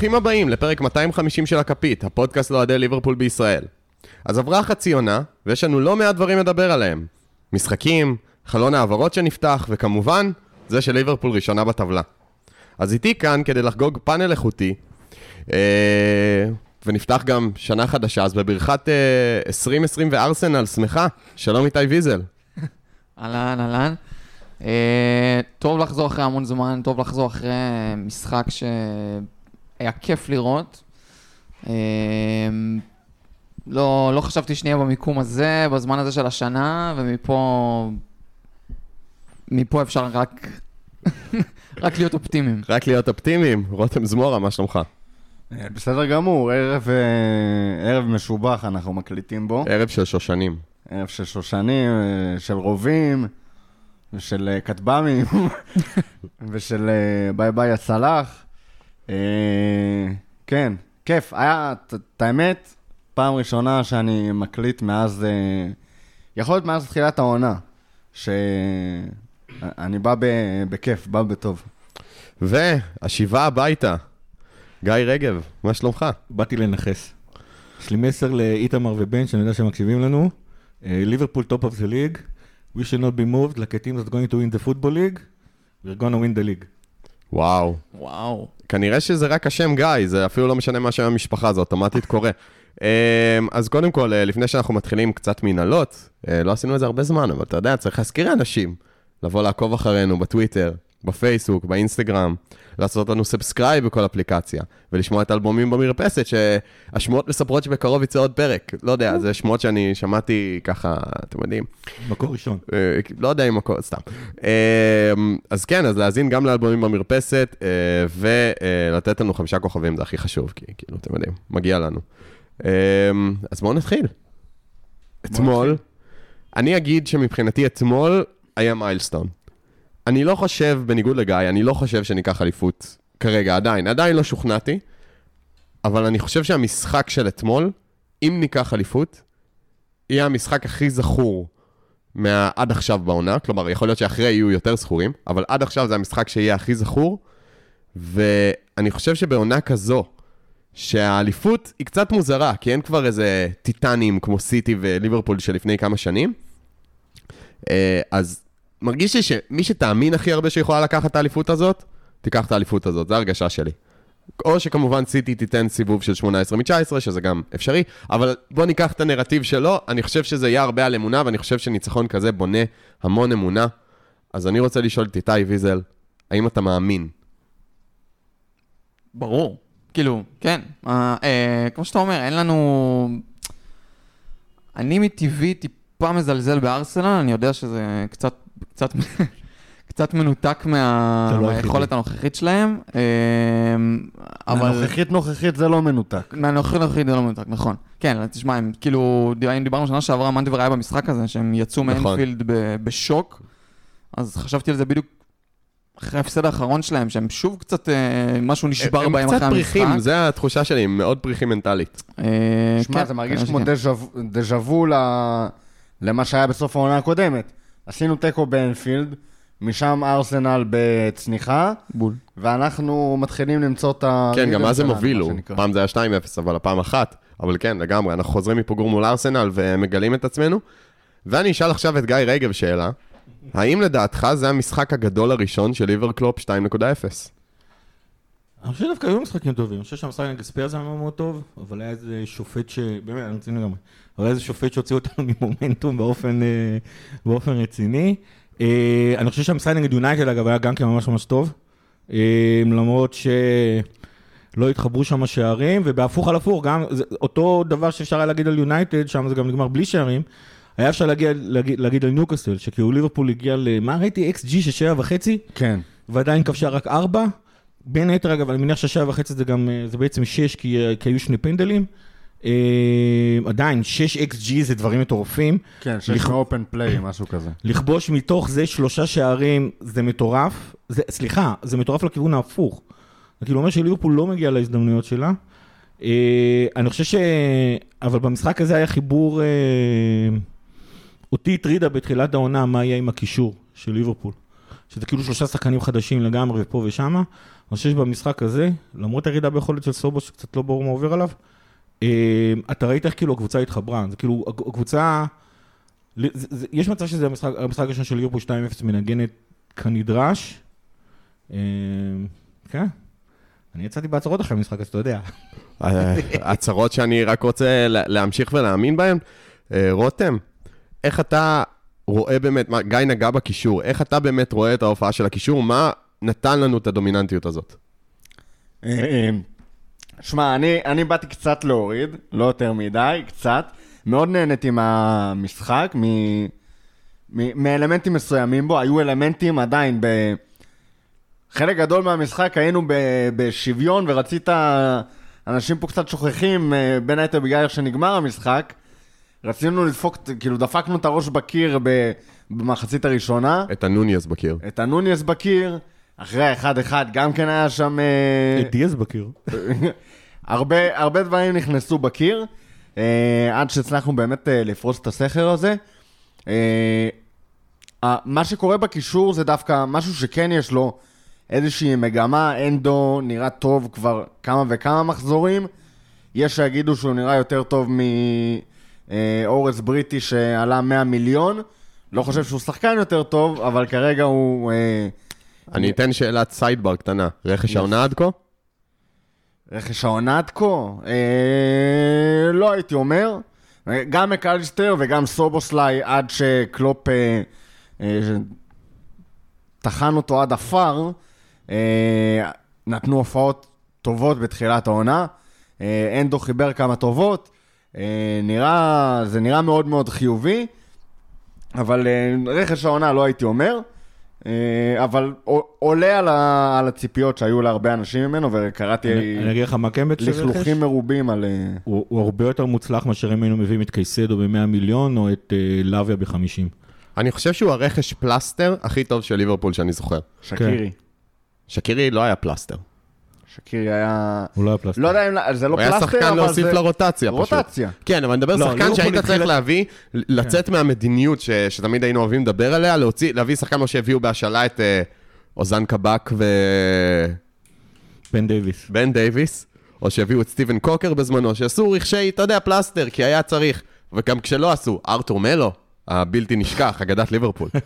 ברוכים הבאים לפרק 250 של הכפית, הפודקאסט לאוהדי ליברפול בישראל. אז עברה חצי עונה, ויש לנו לא מעט דברים לדבר עליהם. משחקים, חלון העברות שנפתח, וכמובן, זה של ליברפול ראשונה בטבלה. אז איתי כאן כדי לחגוג פאנל איכותי, אה, ונפתח גם שנה חדשה, אז בברכת אה, 2020 וארסנל, שמחה, שלום איתי ויזל. אהלן, אהלן. אה, טוב לחזור אחרי המון זמן, טוב לחזור אחרי משחק שהיה כיף לראות. אה, לא, לא חשבתי שנהיה במיקום הזה, בזמן הזה של השנה, ומפה... מפה אפשר רק... רק להיות אופטימיים. רק להיות אופטימיים, רותם זמורה, מה שלומך? אה, בסדר גמור, ערב, אה, ערב משובח אנחנו מקליטים בו. ערב של שושנים. ערב של שושנים, אה, של רובים, ושל כטב"מים, ושל ביי ביי הצלח. אה, כן, כיף. היה, את האמת, פעם ראשונה שאני מקליט מאז, אה, יכול להיות מאז תחילת העונה, שאני בא ב- בכיף, בא בטוב. והשיבה הביתה, גיא רגב, מה שלומך? באתי לנכס. יש לי מסר לאיתמר ובן, שאני יודע שהם מקשיבים לנו. ליברפול top of the league. We should not be moved like a team that's going to win the football league. We're gonna win the league. וואו. וואו. כנראה שזה רק השם גיא, זה אפילו לא משנה מה שם המשפחה, זה אוטומטית קורה. אמ, אז קודם כל, אה, לפני שאנחנו מתחילים קצת מנהלות, אה, לא עשינו את זה הרבה זמן, אבל אתה יודע, צריך להזכיר לאנשים לבוא לעקוב אחרינו בטוויטר, בפייסבוק, באינסטגרם, לעשות לנו סאבסקרייב בכל אפליקציה, ולשמוע את האלבומים במרפסת, שהשמועות מספרות שבקרוב יצא עוד פרק. לא יודע, זה שמועות שאני שמעתי ככה, אתם יודעים, מקור ראשון. אה, לא יודע אם הכל, סתם. אה, אז כן, אז להאזין גם לאלבומים במרפסת, אה, ולתת לנו חמישה כוכבים, זה הכי חשוב, כי כאילו, אתם יודעים, מגיע לנו. אה, אז בואו נתחיל. אתמול, אני אגיד שמבחינתי אתמול היה מיילסטון. אני לא חושב, בניגוד לגיא, אני לא חושב שניקח אליפות כרגע, עדיין, עדיין לא שוכנעתי, אבל אני חושב שהמשחק של אתמול, אם ניקח אליפות, יהיה המשחק הכי זכור מה... עד עכשיו בעונה, כלומר, יכול להיות שאחרי יהיו יותר זכורים, אבל עד עכשיו זה המשחק שיהיה הכי זכור, ואני חושב שבעונה כזו, שהאליפות היא קצת מוזרה, כי אין כבר איזה טיטנים כמו סיטי וליברפול שלפני כמה שנים, אה, אז מרגיש לי שמי שתאמין הכי הרבה שיכולה לקחת את האליפות הזאת, תיקח את האליפות הזאת, זו הרגשה שלי. או שכמובן סיטי תיתן סיבוב של 18 מ-19, שזה גם אפשרי, אבל בוא ניקח את הנרטיב שלו, אני חושב שזה יהיה הרבה על אמונה, ואני חושב שניצחון כזה בונה המון אמונה. אז אני רוצה לשאול את איתי ויזל, האם אתה מאמין? ברור. כאילו, כן. אה, אה, כמו שאתה אומר, אין לנו... אני מטבעי טיפה מזלזל בארסנל, אני יודע שזה קצת, קצת, קצת מנותק מה... לא. מהיכולת הנוכחית שלהם, אה, אבל... הנוכחית נוכחית זה לא מנותק. מהנוכחית הנוכחית זה לא מנותק, נכון. כן, תשמע, הם כאילו, אם דיברנו שנה שעברה, מנדיבר היה במשחק הזה, שהם יצאו נכון. מאנפילד ב- בשוק, אז חשבתי על זה בדיוק אחרי ההפסד האחרון שלהם, שהם שוב קצת, אה, משהו נשבר הם בהם קצת אחרי המשחק. פריחים, זו התחושה שלי, הם מאוד פריחים מנטלית. אה, שמע, כן, זה מרגיש כנראה כמו שכן. דז'ה- וו ל- למה שהיה בסוף העונה הקודמת. עשינו תיקו באנפילד, משם ארסנל בצניחה, בול. ואנחנו מתחילים למצוא את ה... כן, גם אז הם הובילו. פעם זה היה 2-0, אבל הפעם אחת. אבל כן, לגמרי, אנחנו חוזרים מפיגור מול ארסנל ומגלים את עצמנו. ואני אשאל עכשיו את גיא רגב שאלה, האם לדעתך זה המשחק הגדול הראשון של ליברקלופ 2.0? אני חושב שדווקא היו משחקים טובים, אני חושב שהמשחק נגד ספרס היה מאוד טוב, אבל היה איזה שופט ש... באמת, אני רציני לגמרי. אבל היה איזה שופט שהוציא אותנו ממומנטום באופן, אה, באופן רציני. אה, אני חושב שהמשחק נגד יונייטד, אגב, היה גם כן ממש ממש טוב. אה, למרות שלא התחברו שם שערים, ובהפוך על הפוך, גם אותו דבר שאפשר היה להגיד על יונייטד, שם זה גם נגמר בלי שערים. היה אפשר להגיע, להגיד, להגיד על ניוקאסל, שכאילו ליברפול הגיע ל... מה ראיתי? xG של שבע וחצי? כן. ועדיין כבשה רק ארבע. בין היתר, אגב, אני מניח שהשעה וחצי זה גם, אה, זה בעצם שש, כי, אה, כי היו שני פנדלים. אה, עדיין, שש אקס ג'י זה דברים מטורפים. כן, שיש לכ- אופן פליי, משהו כזה. לכבוש מתוך זה שלושה שערים זה מטורף. זה, סליחה, זה מטורף לכיוון ההפוך. זה כאילו אומר שליברפול לא מגיע להזדמנויות שלה. אה, אני חושב ש... אבל במשחק הזה היה חיבור... אה, אותי הטרידה בתחילת העונה מה יהיה עם הקישור של ליברפול. שזה כאילו שלושה שחקנים חדשים לגמרי פה ושמה, אני חושב שבמשחק הזה, למרות הירידה ביכולת של סובו, שקצת לא ברור מה עובר עליו, אה, אתה ראית איך כאילו הקבוצה התחברה, זה כאילו, הקבוצה, יש מצב שזה המשחק, הראשון של ליברפול 2-0 מנגנת כנדרש. אה, כן, אני יצאתי בהצהרות אחרי המשחק, אז אתה יודע. אה, הצהרות שאני רק רוצה לה- להמשיך ולהאמין בהן. רותם, איך אתה רואה באמת, גיא נגע בקישור, איך אתה באמת רואה את ההופעה של הקישור? מה נתן לנו את הדומיננטיות הזאת? אה, שמע, אני, אני באתי קצת להוריד, לא יותר מדי, קצת. מאוד נהניתי מהמשחק, מ, מ, מאלמנטים מסוימים בו. היו אלמנטים עדיין ב... חלק גדול מהמשחק היינו ב, בשוויון, ורצית... אנשים פה קצת שוכחים, אה, בין היתר בגלל איך שנגמר המשחק. רצינו לדפוק, כאילו דפקנו את הראש בקיר במחצית הראשונה. את הנוניאז בקיר. את הנוניס בקיר, אחרי האחד-אחד גם כן היה שם... אה, את דיאז בקיר. הרבה, הרבה דברים נכנסו בקיר, אה, עד שהצלחנו באמת אה, לפרוץ את הסכר הזה. אה, אה, מה שקורה בקישור זה דווקא משהו שכן יש לו איזושהי מגמה, אנדו נראה טוב כבר כמה וכמה מחזורים. יש שיגידו שהוא נראה יותר טוב מאורס בריטי שעלה 100 מיליון. לא חושב שהוא שחקן יותר טוב, אבל כרגע הוא... אה, אני אתן שאלת סיידבר קטנה. רכש העונה עד כה? רכש העונה עד כה? אה, לא הייתי אומר. גם מקליסטר וגם סובוסליי עד שקלופ אה, אה, טחן אותו עד עפר, אה, נתנו הופעות טובות בתחילת העונה. אה, אנדו חיבר כמה טובות. אה, נראה, זה נראה מאוד מאוד חיובי, אבל אה, רכש העונה לא הייתי אומר. אה, אבל עולה על, ה, על הציפיות שהיו להרבה אנשים ממנו, וקראתי אני אני אגיד לך מה כן. לכלוכים מרובים על... אה, הוא הוא הרבה יותר מוצלח מאשר אם היינו מביאים את קייסדו ב-100 מיליון או את אה, לאביה ב-50. אני חושב שהוא הרכש פלסטר הכי טוב של ליברפול שאני זוכר. שקירי. שקירי לא היה פלסטר. שקירי היה... הוא לא היה פלסטר. לא יודע אם... זה לא הוא היה פלסטר, שחקן אבל להוסיף זה... לרוטציה פשוט. רוטציה. כן, אבל אני מדבר לא, שחקן שהיית צריך להביא, לצאת מהמדיניות ש- שתמיד היינו אוהבים לדבר עליה, להוציא- להביא שחקן כמו שהביאו בהשאלה את אה, אוזן קבק ובן בן דייויס. דייויס, או שהביאו את סטיבן קולקר בזמנו, שעשו רכשי, אתה יודע, פלסטר, כי היה צריך. וגם כשלא עשו, ארתור מלו, הבלתי נשכח, אגדת ליברפול.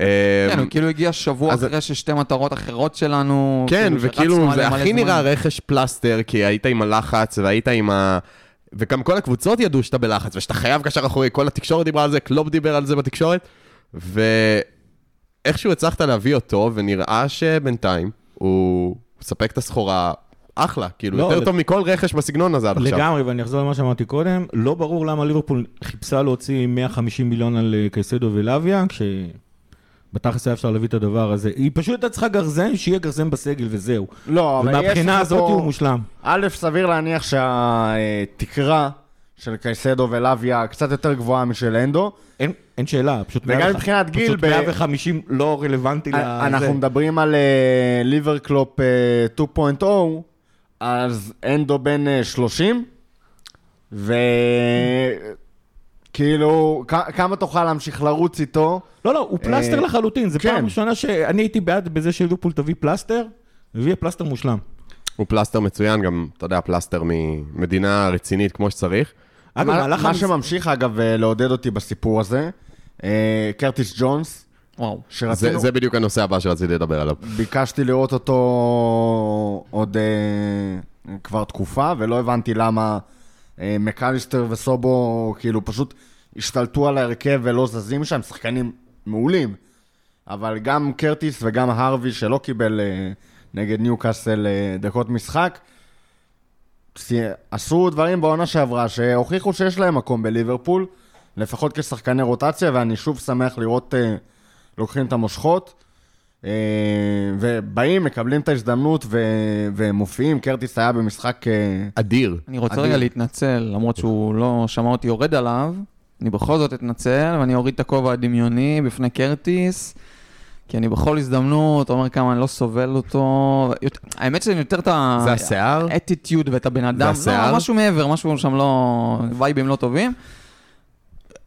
אה, כן, הוא כאילו הגיע שבוע אחרי ששתי מטרות אחרות שלנו... כן, כאילו, וכאילו זה הכי. נראה רכש פלסטר, כי היית עם הלחץ והיית עם ה... וגם כל הקבוצות ידעו שאתה בלחץ, ושאתה חייב קשר אחורי, כל התקשורת דיברה על זה, קלופ דיבר על זה בתקשורת, ואיכשהו הצלחת להביא אותו, ונראה שבינתיים הוא מספק את הסחורה אחלה, כאילו, לא, יותר טוב מכל רכש בסגנון הזה עד עכשיו. לגמרי, ואני אחזור למה שאמרתי קודם, לא ברור למה ליברפול חיפשה להוציא 150 מיליון על אה, קייסדו ולאביה, כשבתכלס היה אפשר להביא את הדבר הזה. היא פשוט הייתה צריכה גרזן, שיהיה גרזן בסגל וזהו. לא, אבל יש ומהבחינה לך הזאת פה- הוא מושלם. א', סביר להניח שהתקרה של קייסדו ולאביה קצת יותר גבוהה משל אנדו. אין, אין שאלה, פשוט... וגם 100 מבחינת גיל, פשוט ב- 150 לא רלוונטי לזה. אנחנו מדברים על אה, ליברקלופ אה, 2.0, אז אנדו בן אה, 30, וכאילו, כ- כמה תוכל להמשיך לרוץ איתו? לא, לא, הוא פלסטר אה, לחלוטין. זו כן. פעם ראשונה שאני הייתי בעד בזה שליברפול תביא פלסטר, והביאה פלסטר מושלם. הוא פלסטר מצוין, גם, אתה יודע, פלסטר ממדינה רצינית כמו שצריך. אגב, מה, מה המש- שממשיך אגב אה, לעודד אותי בסיפור הזה, אה, קרטיס ג'ונס, וואו. זה, שרצינו, זה בדיוק הנושא הבא שרציתי לדבר עליו. ביקשתי לראות אותו עוד אה, כבר תקופה, ולא הבנתי למה אה, מקליסטר וסובו כאילו פשוט השתלטו על ההרכב ולא זזים שם, שחקנים מעולים. אבל גם קרטיס וגם הרווי שלא קיבל אה, נגד ניוקאסל אה, דקות משחק, עשו דברים בעונה שעברה שהוכיחו שיש להם מקום בליברפול, לפחות כשחקני רוטציה, ואני שוב שמח לראות אה, לוקחים את המושכות. אה, ובאים, מקבלים את ההזדמנות ו- ומופיעים. קרטיס היה במשחק... אה, אדיר. אני רוצה אדיר. רגע להתנצל, למרות שהוא לא שמע אותי יורד עליו, אני בכל זאת אתנצל, ואני אוריד את הכובע הדמיוני בפני קרטיס, כי אני בכל הזדמנות אומר כמה אני לא סובל אותו. האמת שזה יותר את ה... זה השיער? האטיטיוד ואת הבן אדם. השיער? לא, משהו מעבר, משהו שם לא... וייבים לא טובים.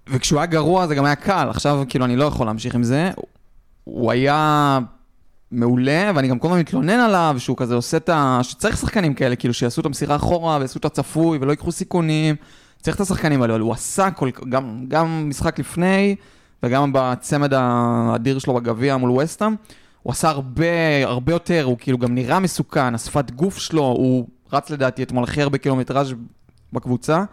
וכשהוא היה גרוע זה גם היה קל, עכשיו כאילו אני לא יכול להמשיך עם זה. הוא היה מעולה, ואני גם כל הזמן מתלונן עליו, שהוא כזה עושה את ה... שצריך שחקנים כאלה, כאילו, שיעשו את המסירה אחורה, ויעשו את הצפוי, ולא ייקחו סיכונים. צריך את השחקנים האלה, אבל הוא עשה כל... גם, גם משחק לפני, וגם בצמד האדיר שלו בגביע מול וסטאם, הוא עשה הרבה, הרבה יותר, הוא כאילו גם נראה מסוכן, השפת גוף שלו, הוא רץ לדעתי אתמול הכי הרבה קילומטראז' בקבוצה.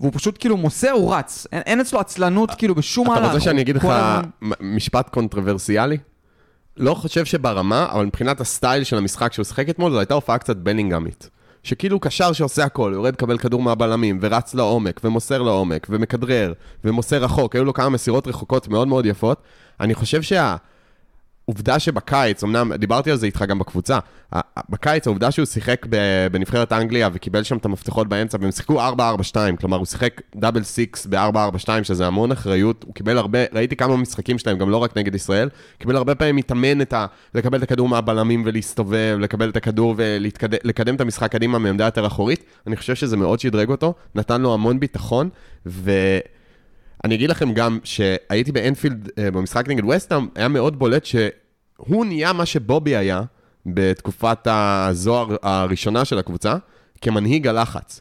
והוא פשוט כאילו מוסר, הוא רץ. אין, אין אצלו עצלנות כאילו בשום מהלך. אתה רוצה שאני אגיד לך משפט קונטרוברסיאלי? לא חושב שברמה, אבל מבחינת ה style של המשחק שהוא שיחק אתמול, זו הייתה הופעה קצת בלינגהאמית. שכאילו קשר שעושה הכל, יורד לקבל כדור מהבלמים, ורץ לעומק, ומוסר לעומק, ומכדרר, ומוסר רחוק, היו לו כמה מסירות רחוקות מאוד מאוד יפות. אני חושב שה... עובדה שבקיץ, אמנם דיברתי על זה איתך גם בקבוצה, בקיץ העובדה שהוא שיחק בנבחרת אנגליה וקיבל שם את המפתחות באמצע, והם שיחקו 4-4-2, כלומר הוא שיחק double six ב-4-4-2, שזה המון אחריות, הוא קיבל הרבה, ראיתי כמה משחקים שלהם, גם לא רק נגד ישראל, קיבל הרבה פעמים מתאמן את ה... לקבל את הכדור מהבלמים ולהסתובב, לקבל את הכדור ולקדם את המשחק קדימה מעמדה יותר אחורית, אני חושב שזה מאוד שדרג אותו, נתן לו המון ביטחון, ו... אני אגיד לכם גם שהייתי באנפילד אה, במשחק נגד וסטהאם, היה מאוד בולט שהוא נהיה מה שבובי היה בתקופת הזוהר הראשונה של הקבוצה, כמנהיג הלחץ.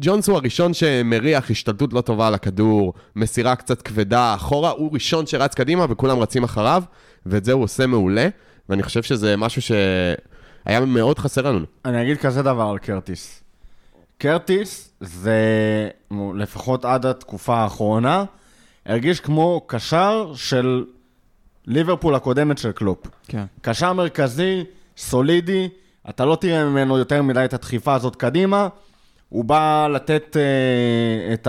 ג'ונס הוא הראשון שמריח השתלטות לא טובה על הכדור, מסירה קצת כבדה אחורה, הוא ראשון שרץ קדימה וכולם רצים אחריו, ואת זה הוא עושה מעולה, ואני חושב שזה משהו שהיה מאוד חסר לנו. אני אגיד כזה דבר על קרטיס. קרטיס זה, לפחות עד התקופה האחרונה, הרגיש כמו קשר של ליברפול הקודמת של קלופ. כן. קשר מרכזי, סולידי, אתה לא תראה ממנו יותר מדי את הדחיפה הזאת קדימה. הוא בא לתת אה, את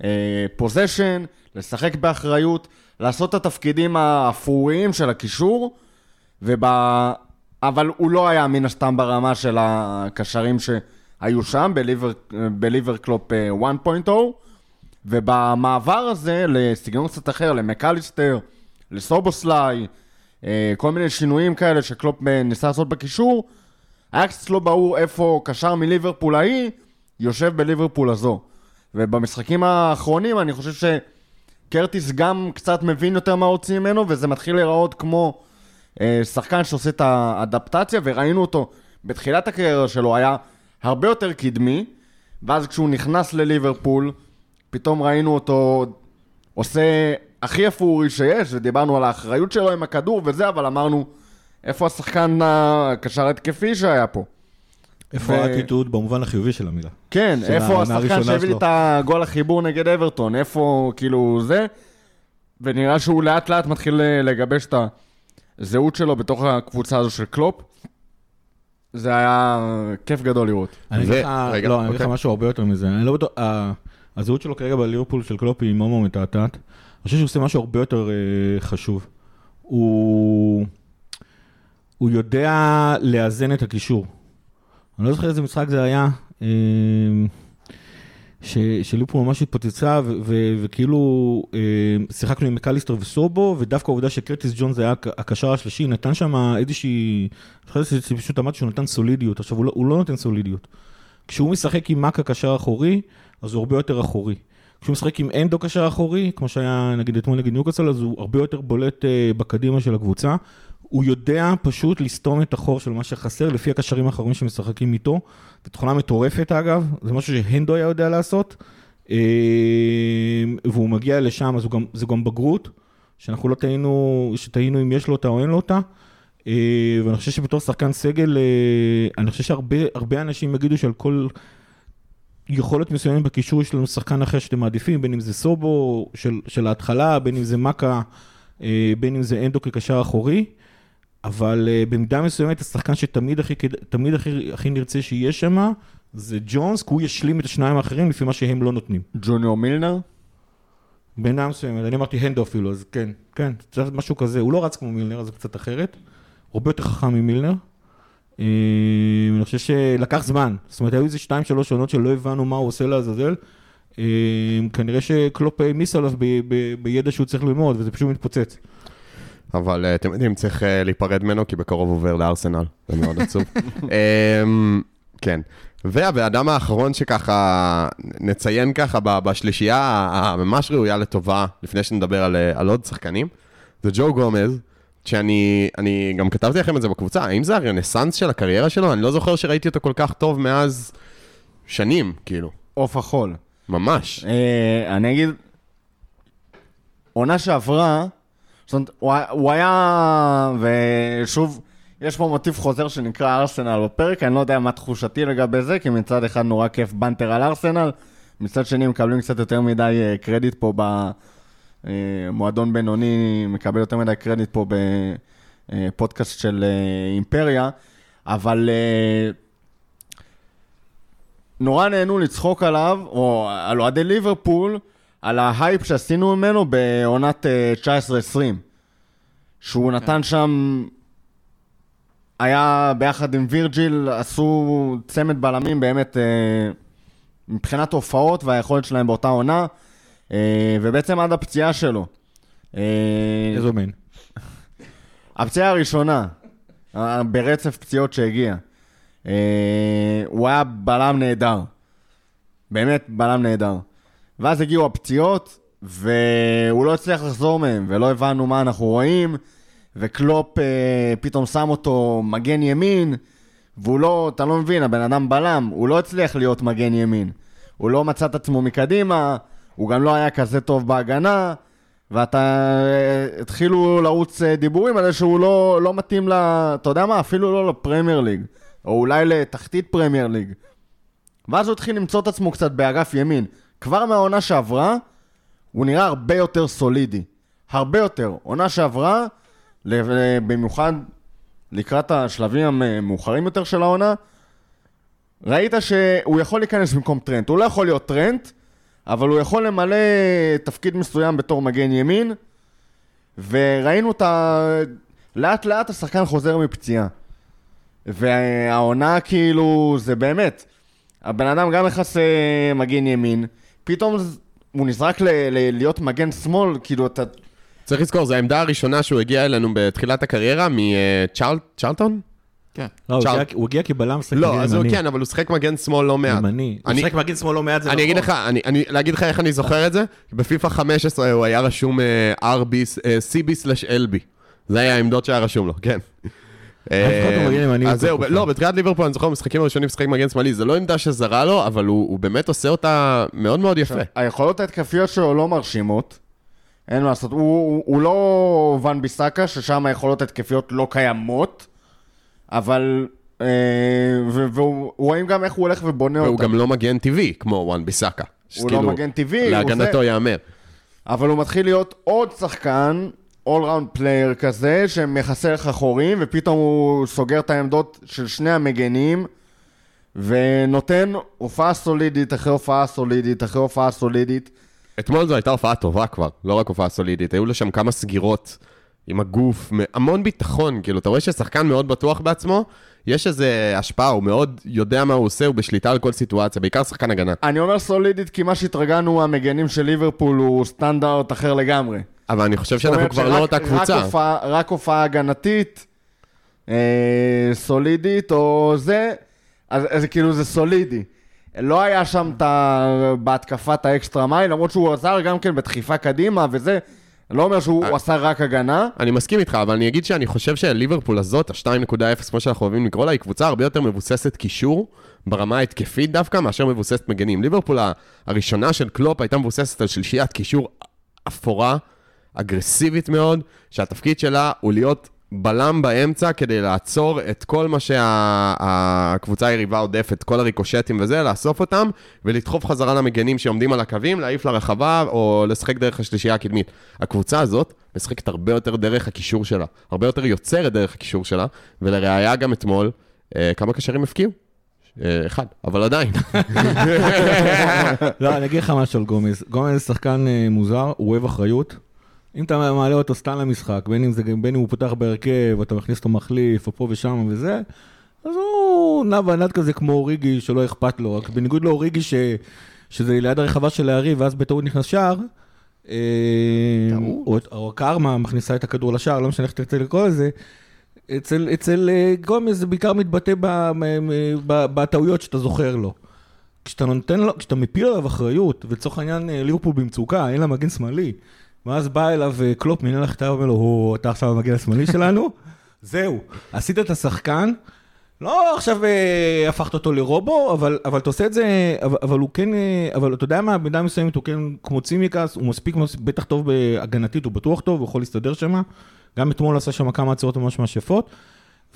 ה position, לשחק באחריות, לעשות את התפקידים האפורים של הקישור, וב... אבל הוא לא היה מן הסתם ברמה של הקשרים שהיו שם, בליבר, קלופ אה, 1.0, ובמעבר הזה לסגנון קצת אחר, למקאליסטר, לסובוסליי, אה, כל מיני שינויים כאלה שקלופ אה, ניסה לעשות בקישור, היה קצת לא ברור איפה קשר מליברפול ההיא יושב בליברפול הזו. ובמשחקים האחרונים אני חושב שקרטיס גם קצת מבין יותר מה רוצים ממנו, וזה מתחיל להיראות כמו אה, שחקן שעושה את האדפטציה, וראינו אותו בתחילת הקריירה שלו, היה הרבה יותר קדמי, ואז כשהוא נכנס לליברפול, פתאום ראינו אותו עושה הכי אפורי שיש, ודיברנו על האחריות שלו עם הכדור וזה, אבל אמרנו, איפה השחקן הקשר התקפי שהיה פה? איפה ו- האטיטוד במובן החיובי של המילה? כן, של איפה השחקן שהביא לי. את הגול החיבור נגד אברטון? איפה, כאילו, זה? ונראה שהוא לאט לאט מתחיל לגבש את הזהות שלו בתוך הקבוצה הזו של קלופ. זה היה כיף גדול לראות. אני אגיד לך, לא, אני אגיד לך אוקיי. משהו הרבה יותר מזה. אני לא בטוח, הזהות שלו כרגע בליברפול של קלופ היא מאוד מאוד מתעתעת. אני חושב שהוא עושה משהו הרבה יותר אה, חשוב. הוא... הוא יודע לאזן את הקישור. אני לא זוכר איזה משחק זה היה, ש- שליברפול ממש התפוצצה, וכאילו אה, שיחקנו עם מקליסטר וסובו, ודווקא העובדה שקרטיס ג'ונס היה הק- הקשר השלישי, נתן שם איזושהי, אני חושב שפשוט אמרתי שהוא נתן סולידיות, עכשיו הוא לא, הוא לא נותן סולידיות. כשהוא משחק עם מאקה קשר אחורי, אז הוא הרבה יותר אחורי. כשהוא משחק עם אנדו קשר אחורי, כמו שהיה נגיד אתמול נגד ניוקאסל, אז הוא הרבה יותר בולט אה, בקדימה של הקבוצה. הוא יודע פשוט לסתום את החור של מה שחסר, לפי הקשרים האחרים שמשחקים איתו. זו תכונה מטורפת אגב, זה משהו שהנדו היה יודע לעשות. אה, והוא מגיע לשם, אז גם, זה גם בגרות, שאנחנו לא טעינו, שטעינו אם יש לו אותה או אין לו אותה. אה, ואני חושב שבתור שחקן סגל, אה, אני חושב שהרבה הרבה אנשים יגידו שעל כל יכולת מסוימת בקישור יש לנו שחקן אחר שאתם מעדיפים, בין אם זה סובו של, של ההתחלה, בין אם זה אה, בין אם זה אנדו כקשר אחורי. אבל uh, במידה מסוימת השחקן שתמיד הכי, תמיד הכי, הכי נרצה שיהיה שם זה ג'ונס, כי הוא ישלים את השניים האחרים לפי מה שהם לא נותנים. ג'וניור מילנר? במידה מסוימת, אני אמרתי הנדו אפילו, אז כן, כן, זה משהו כזה, הוא לא רץ כמו מילנר, אז זה קצת אחרת. הוא הרבה יותר חכם ממילנר. אה, אני חושב שלקח זמן, זאת אומרת, היו איזה שתיים, שלוש עונות שלא הבנו מה הוא עושה לעזאזל. אה, כנראה שקלופ העמיס עליו בידע שהוא צריך ללמוד, וזה פשוט מתפוצץ. אבל אה, אתם יודעים, צריך אה, להיפרד ממנו, כי בקרוב עובר לארסנל, זה מאוד עצוב. אמ, כן. והבן האחרון שככה נציין ככה בשלישייה הממש ראויה לטובה, לפני שנדבר על, אה, על עוד שחקנים, זה ג'ו גומז. שאני אני גם כתבתי לכם את זה בקבוצה, האם זה הרנסאנס של הקריירה שלו? אני לא זוכר שראיתי אותו כל כך טוב מאז שנים, כאילו. עוף החול. ממש. אה, אני אגיד, עונה שעברה, זאת אומרת, הוא היה- ושוב, יש פה מוטיב חוזר שנקרא ארסנל בפרק, אני לא יודע מה תחושתי לגבי זה, כי מצד אחד נורא כיף בנטר על ארסנל, מצד שני מקבלים קצת יותר מדי אה, קרדיט פה במועדון בינוני, מקבל יותר מדי קרדיט פה בפודקאסט של אה, אימפריה, אבל אה, נורא נהנו לצחוק עליו, או על אוהדי ליברפול, על ההייפ שעשינו ממנו בעונת אה, 19-20. שהוא נתן שם, היה ביחד עם וירג'יל, עשו צמד בלמים באמת אה, מבחינת הופעות והיכולת שלהם באותה עונה, אה, ובעצם עד הפציעה שלו. אה, איזה אומן. הפציעה הראשונה, אה, ברצף פציעות שהגיע, אה, הוא היה בלם נהדר. באמת בלם נהדר. ואז הגיעו הפציעות, והוא לא הצליח לחזור מהם, ולא הבנו מה אנחנו רואים, וקלופ אה, פתאום שם אותו מגן ימין, והוא לא, אתה לא מבין, הבן אדם בלם, הוא לא הצליח להיות מגן ימין. הוא לא מצא את עצמו מקדימה, הוא גם לא היה כזה טוב בהגנה, ואתה, אה, התחילו לרוץ אה, דיבורים על זה שהוא לא, לא מתאים ל... אתה יודע מה? אפילו לא לפרמייר ליג, או אולי לתחתית פרמייר ליג. ואז הוא התחיל למצוא את עצמו קצת באגף ימין. כבר מהעונה שעברה, הוא נראה הרבה יותר סולידי. הרבה יותר. עונה שעברה, במיוחד לקראת השלבים המאוחרים יותר של העונה, ראית שהוא יכול להיכנס במקום טרנט. הוא לא יכול להיות טרנט, אבל הוא יכול למלא תפקיד מסוים בתור מגן ימין, וראינו את ה... לאט לאט השחקן חוזר מפציעה. והעונה כאילו, זה באמת, הבן אדם גם נכנס אה, מגן ימין, פתאום הוא נזרק ל- ל- להיות מגן שמאל, כאילו אתה... צריך לזכור, זו העמדה הראשונה שהוא הגיע אלינו בתחילת הקריירה מצ'רלטון? כן. לא, הוא הגיע- הוא הגיע כבלם משחק לא, מגן אז הוא ימני. כן, אבל הוא שיחק מגן שמאל לא מעט. ימני. הוא אני- שיחק מגן שמאל לא מעט, זה נכון. אני אגיד לך, אני, אני, להגיד לך איך אני זוכר את זה? בפיפא 15 הוא היה רשום אה, RB, אה, CB/LB. זה היה העמדות שהיה רשום לו, כן. אחד לא אז זהו. לא, בתחילת ליברפול אני זוכר במשחקים הראשונים משחק מגן שמאלי, זה לא עמדה שזרה לו, אבל הוא, באמת עושה אותה מאוד מאוד יפה. היכולות ההתקפיות שלו לא מרשימות, אין מה לעשות. הוא, לא ואן ביסאקה, ששם היכולות ההתקפיות לא קיימות, אבל... אה, ו- והוא- רואים גם איך הוא הולך ובונה והוא אותה. גם לא מגן טבעי, כמו וואן ביסאקה. הוא לא מגן טבעי, הוא להגנתו. ייאמר. אבל הוא מתחיל להיות עוד שחקן, all round player כזה, שמכסה לך חורים, ופתאום הוא סוגר את העמדות של שני המגנים, ונותן הופעה סולידית אחרי הופעה סולידית אחרי הופעה סולידית. אתמול זו הייתה הופעה טובה כבר, לא רק הופעה סולידית, היו לו שם כמה סגירות עם הגוף, המון ביטחון, כאילו, אתה רואה ששחקן מאוד בטוח בעצמו, יש איזה השפעה, הוא מאוד יודע מה הוא עושה, הוא בשליטה על כל סיטואציה, בעיקר שחקן הגנה. אני אומר סולידית כי מה שהתרגלנו המגנים של ליברפול הוא סטנדרט אחר לגמרי. אבל אני חושב שאנחנו כבר שרק- לא אותה רק קבוצה. הופעה, רק הופעה הגנתית, אה, סולידית, או זה, אז, אז כאילו זה סולידי. לא היה שם ה... בהתקפת האקסטרה מייל, למרות שהוא עזר גם כן בדחיפה קדימה וזה. אני לא אומר שהוא אה. עשה רק הגנה. אני מסכים איתך, אבל אני אגיד שאני חושב שליברפול הזאת, ה-2.0, כמו שאנחנו אוהבים לקרוא לה, היא קבוצה הרבה יותר מבוססת קישור, ברמה ההתקפית דווקא, מאשר מבוססת מגנים. ליברפול הראשונה של קלופ הייתה מבוססת על שלישיית קישור אפורה, אגרסיבית מאוד, שהתפקיד שלה הוא להיות בלם באמצע כדי לעצור את כל מה שהקבוצה היריבה עודפת, כל הריקושטים וזה, לאסוף אותם ולדחוף חזרה למגנים שעומדים על הקווים, להעיף לרחבה או לשחק דרך השלישייה הקדמית. הקבוצה הזאת משחקת הרבה יותר דרך הקישור שלה, הרבה יותר יוצרת דרך הקישור שלה, ולראיה גם אתמול, אה, כמה קשרים הפקיעו? אה, אחד, אבל עדיין. לא, אני אגיד לך משהו על גומז. גומז שחקן אה, מוזר, הוא אוהב אחריות. אם אתה מעלה אותו סתם למשחק, בין אם, זה, בין אם הוא פותח בהרכב, ואתה מכניס אותו מחליף, או פה ושם וזה, אז הוא נע ונד כזה כמו אוריגי, שלא אכפת לו. רק בניגוד לאוריגי, ש, שזה ליד הרחבה של היריב, ואז בטעות נכנס שער, אה, או, או קרמה מכניסה את הכדור לשער, לא משנה איך תרצה לקרוא לזה, אצל, אצל אה, גומז זה בעיקר מתבטא בטעויות שאתה זוכר לו. כשאתה נותן לו, כשאתה מפיל עליו אחריות, ולצורך העניין אה, ליברפול במצוקה, אין לה מגן שמאלי, ואז בא אליו אה, קלופ, מנהל הכתב, אומר לו, "הו, אתה עכשיו המגן השמאלי שלנו? זהו, עשית את השחקן, לא עכשיו אה, הפכת אותו לרובו, אבל, אבל אתה עושה את זה, אבל, אבל הוא כן, אה, אבל אתה יודע מה, במידה מסוימת הוא כן כמו צימיקאס, הוא מספיק, מס- בטח טוב בהגנתית, הוא בטוח טוב, הוא יכול להסתדר שם. גם אתמול עשה שם כמה הצלות ממש יפות.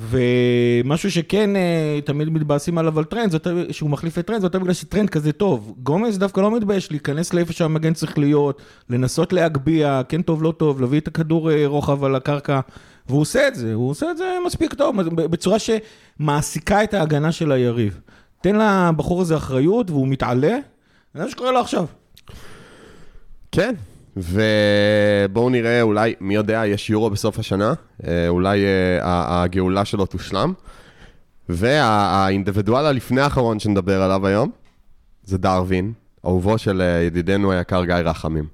ומשהו שכן אה, תמיד מתבאסים עליו על טרנט, שהוא מחליף את טרנט, זה יותר בגלל שטרנד כזה טוב. גומז דווקא לא מתבייש להיכנס לאיפה שהמגן צריך להיות, לנסות להגביה, כן טוב, לא טוב, להביא את הכדור אה, רוחב על הקרקע, והוא עושה את זה, הוא עושה את זה מספיק טוב, בצורה שמעסיקה את ההגנה של היריב. תן לבחור הזה אחריות והוא מתעלה, זה מה שקורה לו עכשיו. כן, ובואו נראה, אולי, מי יודע, יש יורו בסוף השנה, אה, אולי אה, ה- הגאולה שלו תושלם. והאינדיבידואל הלפני האחרון שנדבר עליו היום, זה דרווין, אהובו של אה, ידידנו היקר גיא רחמים.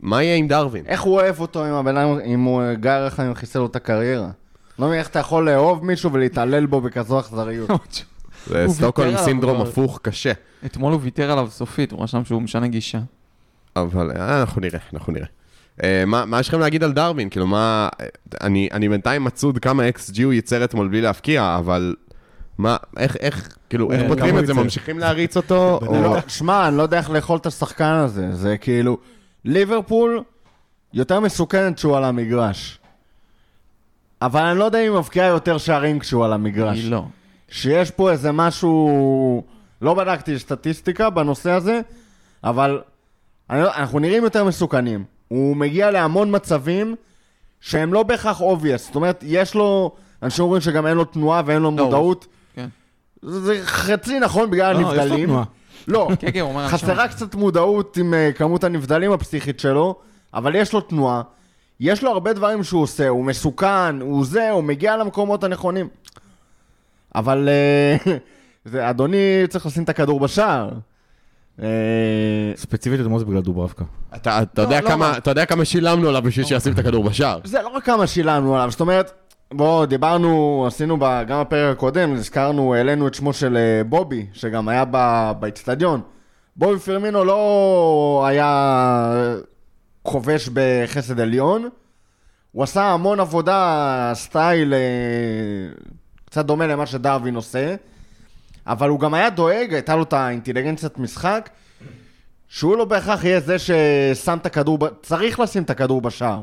מה יהיה עם דרווין? איך הוא אוהב אותו אם הבן אדם, אם גיא רחמים חיסל לו את הקריירה? לא מבין איך אתה יכול לאהוב מישהו ולהתעלל בו בכזו אכזריות. זה סטוקהולם סינדרום. הפוך קשה. אתמול הוא ויתר עליו סופית, הוא רשם שהוא משנה גישה. אבל אה, אנחנו נראה, אנחנו נראה. אה, מה, מה יש לכם להגיד על דרווין? כאילו, מה... אני, אני בינתיים מצוד כמה XG הוא ייצר אתמול בלי להפקיע, אבל... מה, איך, איך, כאילו, איך אה, פותרים את זה? ממשיכים להריץ אותו? או... לא- שמע, אני לא יודע איך לאכול את השחקן הזה. זה כאילו, ליברפול יותר מסוכנת כשהוא על המגרש. אבל אני לא יודע אם היא מבקיעה יותר שערים כשהוא על המגרש. היא לא. שיש פה איזה משהו... לא בדקתי סטטיסטיקה בנושא הזה, אבל לא- אנחנו נראים יותר מסוכנים. הוא מגיע להמון מצבים שהם לא בהכרח obvious. זאת אומרת, יש לו... אנשים אומרים שגם אין לו תנועה ואין לו לא, מודעות. כן. זה, חצי נכון בגלל לא, יש לו הנבדלים. תנועה. לא, כן, כן. חסרה קצת מודעות עם uh, כמות הנבדלים הפסיכית שלו, אבל יש לו תנועה. יש לו הרבה דברים שהוא עושה, הוא מסוכן, הוא זה, הוא מגיע למקומות הנכונים. אבל uh, זה, אדוני צריך לשים את הכדור בשער. Uh, ספציפית אתמול זה בגלל דוברבקה. אתה, אתה, לא, יודע לא, כמה? אתה יודע כמה שילמנו עליו בשביל שישים את הכדור בשער? זה לא רק כמה שילמנו עליו, זאת אומרת, בואו, דיברנו, עשינו ב, גם בפרק הקודם, הזכרנו, העלינו את שמו של אה, בובי, שגם היה באיצטדיון. בובי פרמינו לא היה כובש בחסד עליון, הוא עשה המון עבודה, סטייל אה, קצת דומה למה שדרווין עושה, אבל הוא גם היה דואג, הייתה לו את האינטליגנציית משחק, שהוא לא בהכרח יהיה זה ששם את הכדור. צריך לשים את הכדור בשער.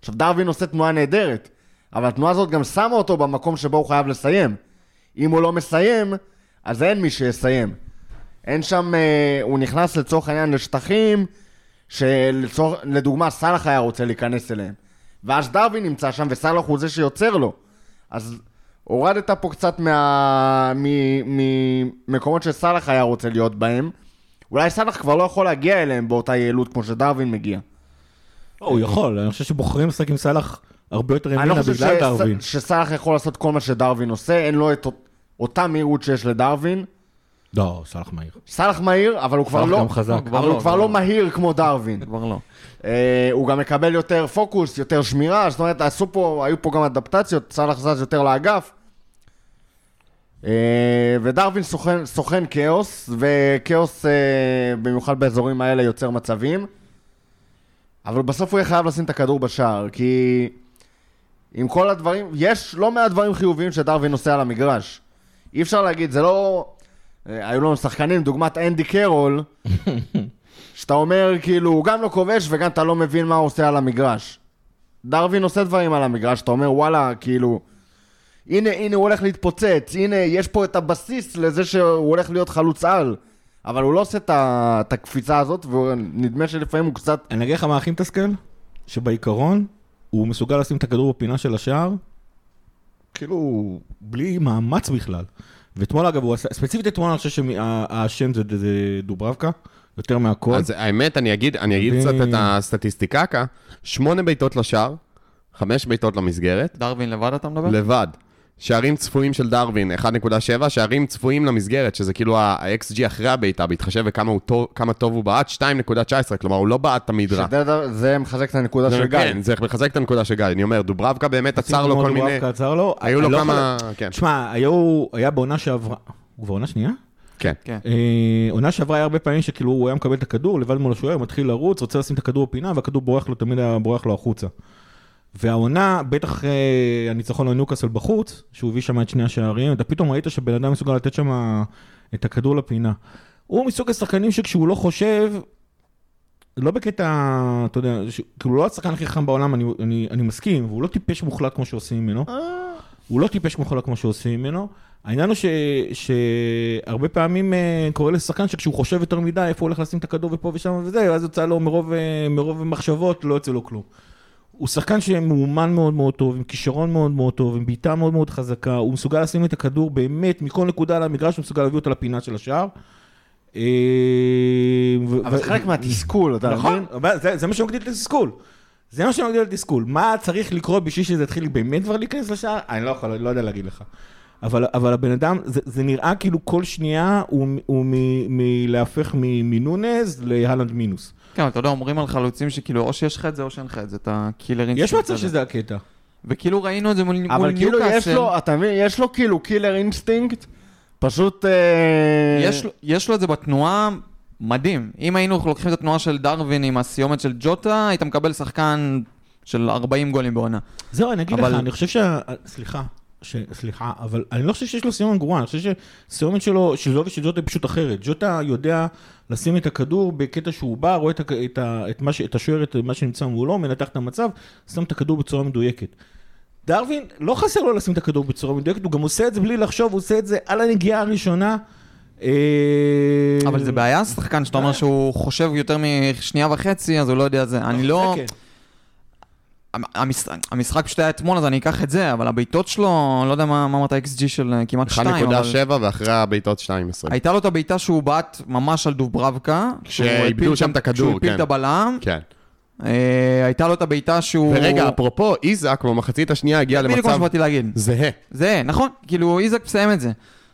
עכשיו, דרווין עושה תנועה נהדרת, אבל התנועה הזאת גם שמה אותו במקום שבו הוא חייב לסיים. אם הוא לא מסיים, אז אין מי שיסיים. אין שם, אה, הוא נכנס לצורך העניין לשטחים, שלדוגמה סאלח היה רוצה להיכנס אליהם. ואז דרווין נמצא שם וסאלח הוא זה שיוצר לו. אז הורדת פה קצת מה... מ- ממקומות שסאלח היה רוצה להיות בהם. אולי סאלח כבר לא יכול להגיע אליהם באותה יעילות כמו שדרווין מגיע. לא, הוא יכול, אני חושב שבוחרים לשחק עם סאלח הרבה יותר אני לא ימינה חושב בגלל דרווין. שס- שסאלח יכול לעשות כל מה שדרווין עושה, אין לו את אות- אותה מהירות שיש לדרווין. לא, סאלח מהיר. סאלח מהיר, אבל הוא כבר סאלח לא... גם חזק. אבל לא, הוא כבר כבר לא לא. מהיר כמו דרווין. כבר לא. אה, הוא גם מקבל יותר פוקוס, יותר שמירה, זאת אומרת, עשו פה, היו פה גם אדפטציות, סאלח זז יותר לאגף. אה, ודרווין סוכן, סוכן כאוס, וכאוס, אה, במיוחד באזורים האלה, יוצר מצבים. אבל בסוף הוא יהיה חייב לשים את הכדור בשער, כי עם כל הדברים, יש לא מעט דברים חיוביים שדרווין עושה על המגרש. אי אפשר להגיד, זה לא... אה, היו לנו שחקנים, דוגמת אנדי קרול, שאתה אומר, כאילו, הוא גם לא כובש וגם אתה לא מבין מה הוא עושה על המגרש. דרווין עושה דברים על המגרש, אתה אומר, וואלה, כאילו, הנה, הנה, הוא הולך להתפוצץ, הנה, יש פה את הבסיס לזה שהוא הולך להיות חלוץ על. אבל הוא לא עושה את ה- את הקפיצה הזאת, ונדמה שלפעמים הוא קצת... אני אגיד לך מה הכי מתסכל? שבעיקרון, הוא מסוגל לשים את הכדור בפינה של השער, כאילו, בלי מאמץ בכלל. ואתמול אגב, הוא עשה, ספציפית אתמול אני חושב שהאשם זה, זה דוברבקה, יותר מהכל. אז האמת, אני אגיד, אני אגיד ו- קצת את הסטטיסטיקקה, שמונה בעיטות לשער, חמש בעיטות למסגרת, דרווין לבד אתה מדבר? לבד. שערים צפויים של דרווין, 1.7, שערים צפויים למסגרת, שזה כאילו ה-XG אחרי הבעיטה, בהתחשב בכמה טוב, הוא בעט, 2.19, כלומר, הוא לא בעט תמיד רע. זה מחזק את הנקודה של גיא. כן, זה מחזק את הנקודה של גיא. אני אומר, דוברבקה באמת עצר לו כל מיני... דוברבקה עצר לו. היו לו לא כמה... כן. תשמע, היה בעונה שעברה, הוא בעונה שנייה? כן. כן. אה, עונה שעברה היה הרבה פעמים שכאילו הוא היה מקבל את הכדור לבד מול השוער, מתחיל לרוץ, רוצה לשים את הכדור בפינה, והכדור בורח לו, תמיד היה בורח לו החוצה. והעונה, בטח אחרי הניצחון על ניוקאסל בחוץ, שהוא הביא שם את שני השערים, אתה פתאום ראית שבן אדם מסוגל לתת שם את הכדור לפינה. הוא מסוג השחקנים שכשהוא לא חושב, לא בקטע, אתה יודע, כאילו לא השחקן הכי חכם בעולם, אני, אני, אני מסכים, והוא לא טיפש מוחלט כמו שעושים ממנו. הוא לא טיפש מוחלט כמו שעושים ממנו. העניין הוא ש- שהרבה פעמים אה, קורה לשחקן שכשהוא חושב יותר מדי איפה הוא הולך לשים את הכדור ופה ושם וזה, אז יוצא לו מרוב, אה, מרוב מחשבות, לא יוצא לו כלום. הוא שחקן שמאומן מאוד מאוד טוב, עם כישרון מאוד מאוד טוב, עם בעיטה מאוד מאוד חזקה, הוא מסוגל לשים את הכדור באמת מכל נקודה על המגרש, הוא מסוגל להביא אותו לפינה של השער. אה, אבל זה חלק מהתסכול, אתה נכון, מבין? אבל זה, מה שמגדיל את התסכול. זה מה שמגדיל את התסכול. מה צריך לקרות בשביל שזה יתחיל באמת כבר להיכנס לשער? אני לא יכול, לא יודע להגיד לך. אבל, אבל הבן אדם, זה, זה נראה כאילו כל שנייה הוא, הוא מתהפך מנונז להלנד מינוס. כן, אתה יודע, אומרים על חלוצים שכאילו, או שיש לך את זה או שאין לך את זה, את ה killer יש instinct מצב הזה. שזה הקטע. וכאילו ראינו את זה מול מול אבל כאילו יש ניוקאסל. לו, אתה מבין, יש לו כאילו killer instinct, פשוט... אה, יש לו- יש לו את זה בתנועה, מדהים. אם היינו לוקחים את התנועה של דרווין עם הסיומת של ג'וטה, היית מקבל שחקן של 40 גולים בעונה. זהו, אני אגיד אבל- לך, אני חושב שה... סליחה, ש... סליחה, אבל אני לא חושב שיש לו סיומת גרועה, אני חושב שסיומת שלו, שלו ושל ג'וטה היא פשוט אחרת. ג'וטה יודע לשים את הכדור בקטע שהוא בא, רואה את, הכ- את, ה... את, מה ש... את השוער, את מה שנמצא מולו, מנתח את המצב, שם את הכדור בצורה מדויקת. דרווין, לא חסר לו לשים את הכדור בצורה מדויקת, הוא גם עושה את זה בלי לחשוב, הוא עושה את זה על הנגיעה הראשונה. אה, אבל זה בעיה, שחקן שאתה אומר שהוא חושב יותר משנייה וחצי, אז הוא לא יודע זה. אני לא... זה כן. המשחק, המשחק פשוט היה אתמול, אז אני אקח את זה, אבל הבעיטות שלו, לא יודע מה מה אמרת ה-XG של אה, כמעט 2, אבל 1.7 ואחרי הבעיטות 2.20. הייתה לו את הבעיטה שהוא בעט ממש על דוברבקה. כשאיבדו שם את הכדור, כשהוא הפיל כן. את הבלם. כן. אה, הייתה לו את הבעיטה שהוא... ורגע, אפרופו, איזק במחצית השנייה הגיע בדיוק מה למצב שבאתי להגיד. זהה. זה, נכון, כאילו איזק מסיים את זה.